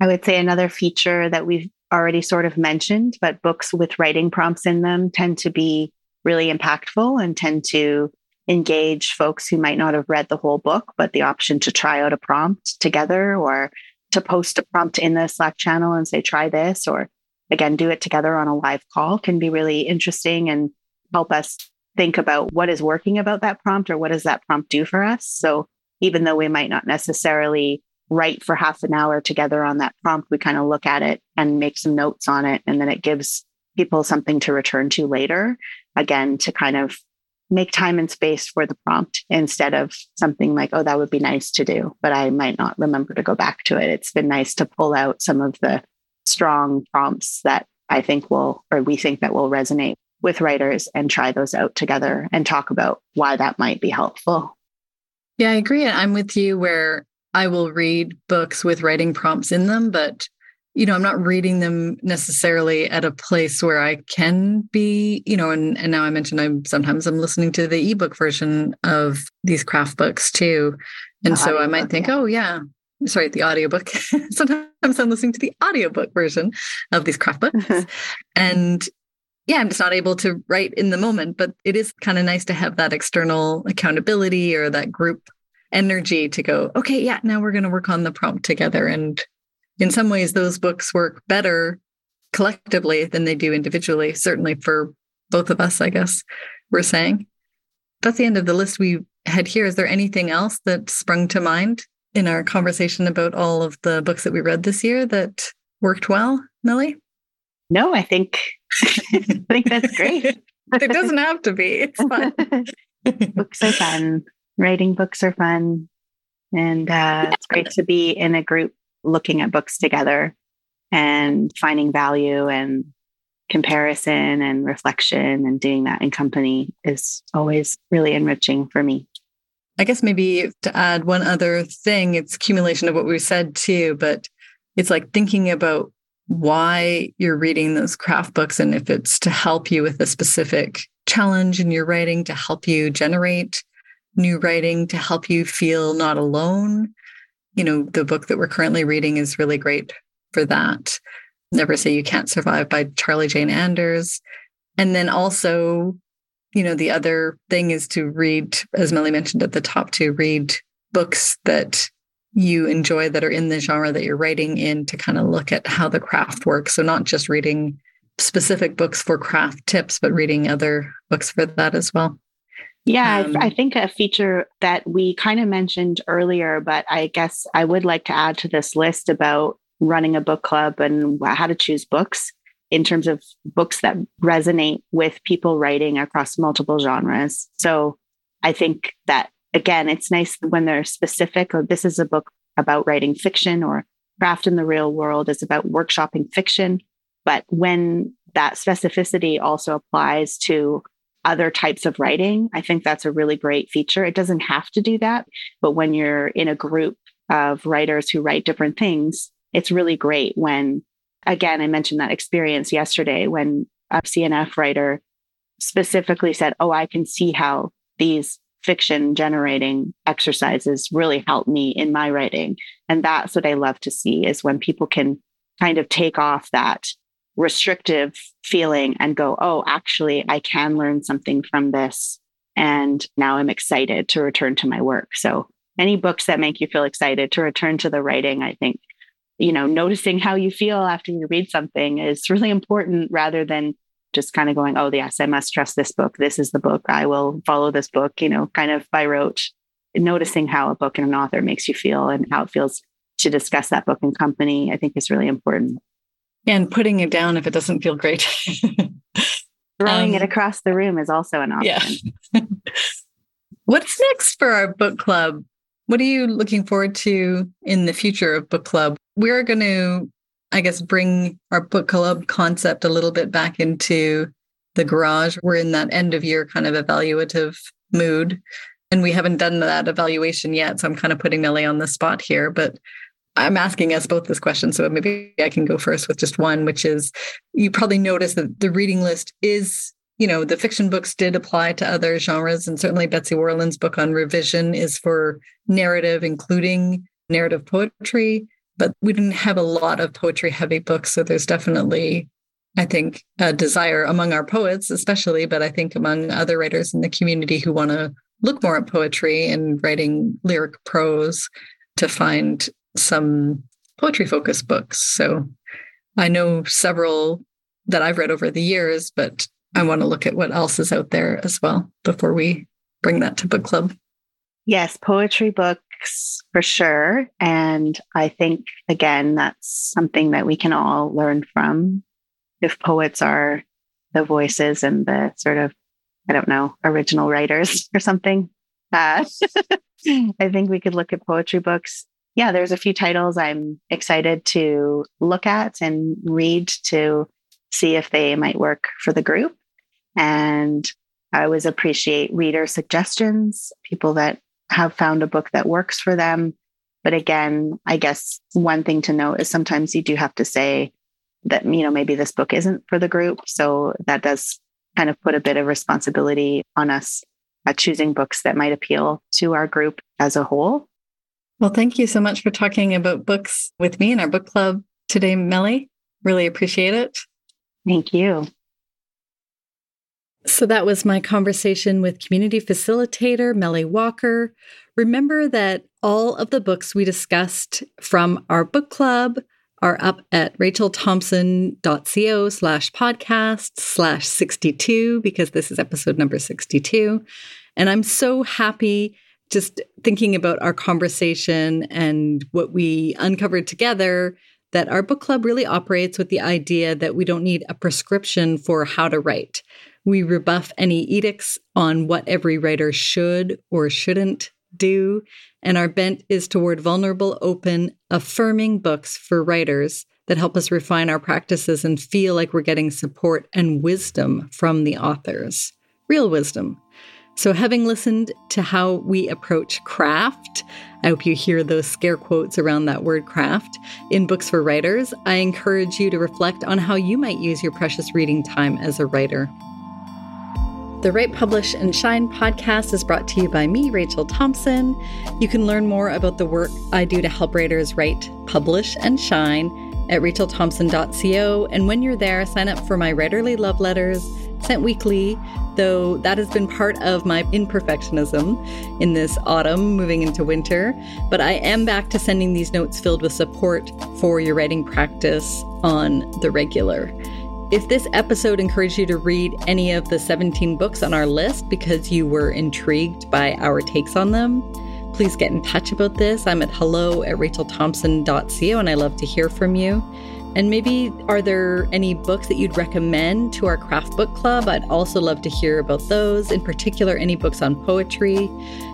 I would say another feature that we've already sort of mentioned, but books with writing prompts in them tend to be really impactful and tend to engage folks who might not have read the whole book, but the option to try out a prompt together or to post a prompt in the Slack channel and say, try this, or again, do it together on a live call can be really interesting and help us think about what is working about that prompt or what does that prompt do for us. So even though we might not necessarily write for half an hour together on that prompt, we kind of look at it and make some notes on it. And then it gives people something to return to later, again, to kind of make time and space for the prompt instead of something like, oh, that would be nice to do, but I might not remember to go back to it. It's been nice to pull out some of the strong prompts that I think will, or we think that will resonate with writers and try those out together and talk about why that might be helpful. Yeah, I agree. And I'm with you where I will read books with writing prompts in them, but you know, I'm not reading them necessarily at a place where I can be, you know, and, and now I mentioned I'm sometimes I'm listening to the ebook version of these craft books too. And the so I might think, yeah. oh yeah, sorry, the audiobook. sometimes I'm listening to the audiobook version of these craft books. and yeah, I'm just not able to write in the moment, but it is kind of nice to have that external accountability or that group energy to go, okay, yeah, now we're going to work on the prompt together. And in some ways, those books work better collectively than they do individually, certainly for both of us, I guess we're saying. That's the end of the list we had here. Is there anything else that sprung to mind in our conversation about all of the books that we read this year that worked well, Melly? No, I think I think that's great. it doesn't have to be. It's fun. books are fun. Writing books are fun. And uh, it's great to be in a group looking at books together and finding value and comparison and reflection and doing that in company is always really enriching for me. I guess maybe to add one other thing, it's accumulation of what we said too, but it's like thinking about why you're reading those craft books and if it's to help you with a specific challenge in your writing, to help you generate new writing, to help you feel not alone. You know, the book that we're currently reading is really great for that. Never Say You Can't Survive by Charlie Jane Anders. And then also, you know, the other thing is to read, as Melly mentioned at the top, to read books that you enjoy that are in the genre that you're writing in to kind of look at how the craft works. So, not just reading specific books for craft tips, but reading other books for that as well. Yeah, um, I think a feature that we kind of mentioned earlier, but I guess I would like to add to this list about running a book club and how to choose books in terms of books that resonate with people writing across multiple genres. So I think that again, it's nice when they're specific. Or this is a book about writing fiction, or Craft in the Real World is about workshopping fiction. But when that specificity also applies to other types of writing, I think that's a really great feature. It doesn't have to do that, but when you're in a group of writers who write different things, it's really great when, again, I mentioned that experience yesterday when a CNF writer specifically said, Oh, I can see how these fiction generating exercises really help me in my writing. And that's what I love to see is when people can kind of take off that restrictive feeling and go, oh, actually, I can learn something from this. And now I'm excited to return to my work. So, any books that make you feel excited to return to the writing, I think, you know, noticing how you feel after you read something is really important rather than just kind of going, oh, yes, I must trust this book. This is the book. I will follow this book, you know, kind of by rote. noticing how a book and an author makes you feel and how it feels to discuss that book in company, I think is really important. And putting it down if it doesn't feel great. Throwing um, it across the room is also an option. Yeah. What's next for our book club? What are you looking forward to in the future of book club? We're going to, I guess, bring our book club concept a little bit back into the garage. We're in that end of year kind of evaluative mood. And we haven't done that evaluation yet. So I'm kind of putting Melly on the spot here. But I'm asking us both this question. So maybe I can go first with just one, which is you probably noticed that the reading list is, you know, the fiction books did apply to other genres. And certainly Betsy Warland's book on revision is for narrative, including narrative poetry. But we didn't have a lot of poetry heavy books. So there's definitely I think, a desire among our poets, especially, but I think among other writers in the community who want to look more at poetry and writing lyric prose to find some poetry focused books. So I know several that I've read over the years, but I want to look at what else is out there as well before we bring that to book club. Yes, poetry for sure. And I think, again, that's something that we can all learn from if poets are the voices and the sort of, I don't know, original writers or something. Uh, I think we could look at poetry books. Yeah, there's a few titles I'm excited to look at and read to see if they might work for the group. And I always appreciate reader suggestions, people that have found a book that works for them. But again, I guess one thing to note is sometimes you do have to say, that you know maybe this book isn't for the group. So that does kind of put a bit of responsibility on us at choosing books that might appeal to our group as a whole. Well thank you so much for talking about books with me in our book club today melly. Really appreciate it. Thank you so that was my conversation with community facilitator Melly Walker. Remember that all of the books we discussed from our book club are up at rachelthompson.co slash podcast slash 62 because this is episode number 62. And I'm so happy just thinking about our conversation and what we uncovered together that our book club really operates with the idea that we don't need a prescription for how to write. We rebuff any edicts on what every writer should or shouldn't do and our bent is toward vulnerable, open, affirming books for writers that help us refine our practices and feel like we're getting support and wisdom from the authors. Real wisdom. So, having listened to how we approach craft, I hope you hear those scare quotes around that word craft in books for writers. I encourage you to reflect on how you might use your precious reading time as a writer. The Write, Publish, and Shine podcast is brought to you by me, Rachel Thompson. You can learn more about the work I do to help writers write, publish, and shine at rachelthompson.co. And when you're there, sign up for my writerly love letters sent weekly, though that has been part of my imperfectionism in this autumn moving into winter. But I am back to sending these notes filled with support for your writing practice on the regular. If this episode encouraged you to read any of the 17 books on our list because you were intrigued by our takes on them, please get in touch about this. I'm at hello at rachelthompson.co and I love to hear from you. And maybe are there any books that you'd recommend to our craft book club? I'd also love to hear about those, in particular, any books on poetry.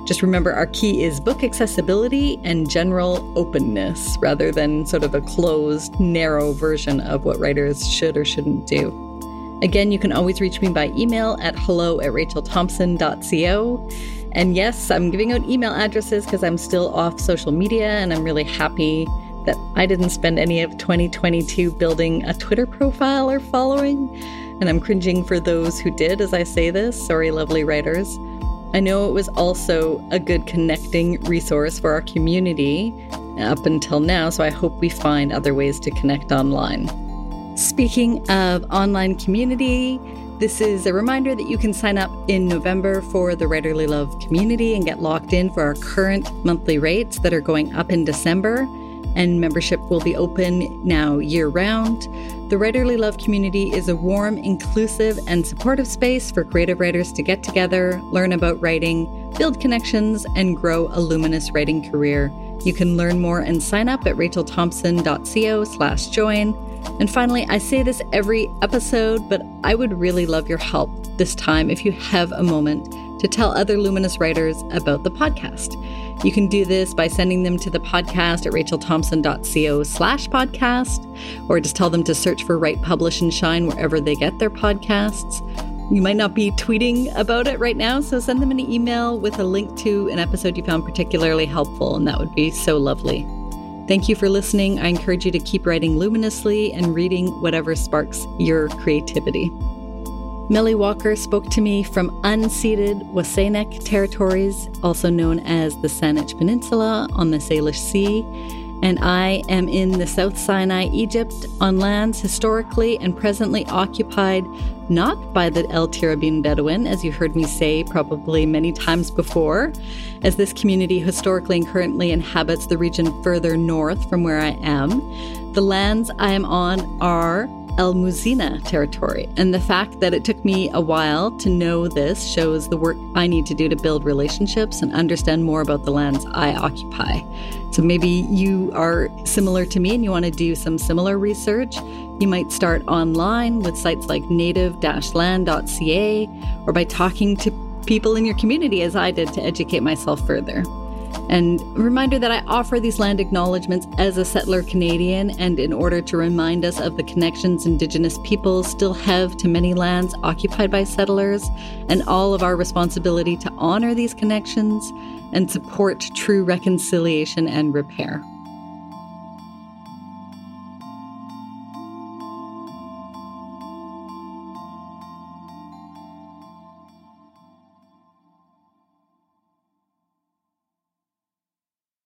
Just remember our key is book accessibility and general openness rather than sort of a closed, narrow version of what writers should or shouldn't do. Again, you can always reach me by email at hello at rachelthompson.co. And yes, I'm giving out email addresses because I'm still off social media and I'm really happy that I didn't spend any of 2022 building a Twitter profile or following. And I'm cringing for those who did as I say this. Sorry, lovely writers. I know it was also a good connecting resource for our community up until now, so I hope we find other ways to connect online. Speaking of online community, this is a reminder that you can sign up in November for the Writerly Love community and get locked in for our current monthly rates that are going up in December and membership will be open now year round. The Writerly Love community is a warm, inclusive, and supportive space for creative writers to get together, learn about writing, build connections, and grow a luminous writing career. You can learn more and sign up at rachelthompson.co slash join. And finally, I say this every episode, but I would really love your help this time if you have a moment to tell other luminous writers about the podcast. You can do this by sending them to the podcast at rachelthompson.co slash podcast, or just tell them to search for Write, Publish, and Shine wherever they get their podcasts. You might not be tweeting about it right now, so send them an email with a link to an episode you found particularly helpful, and that would be so lovely. Thank you for listening. I encourage you to keep writing luminously and reading whatever sparks your creativity. Melly Walker spoke to me from unceded WSÁNEĆ territories, also known as the Saanich Peninsula on the Salish Sea, and I am in the South Sinai, Egypt, on lands historically and presently occupied not by the El Tirabin Bedouin, as you heard me say probably many times before, as this community historically and currently inhabits the region further north from where I am. The lands I am on are El Muzina territory. And the fact that it took me a while to know this shows the work I need to do to build relationships and understand more about the lands I occupy. So maybe you are similar to me and you want to do some similar research. You might start online with sites like native land.ca or by talking to people in your community, as I did, to educate myself further. And reminder that I offer these land acknowledgements as a settler Canadian and in order to remind us of the connections Indigenous peoples still have to many lands occupied by settlers and all of our responsibility to honor these connections and support true reconciliation and repair.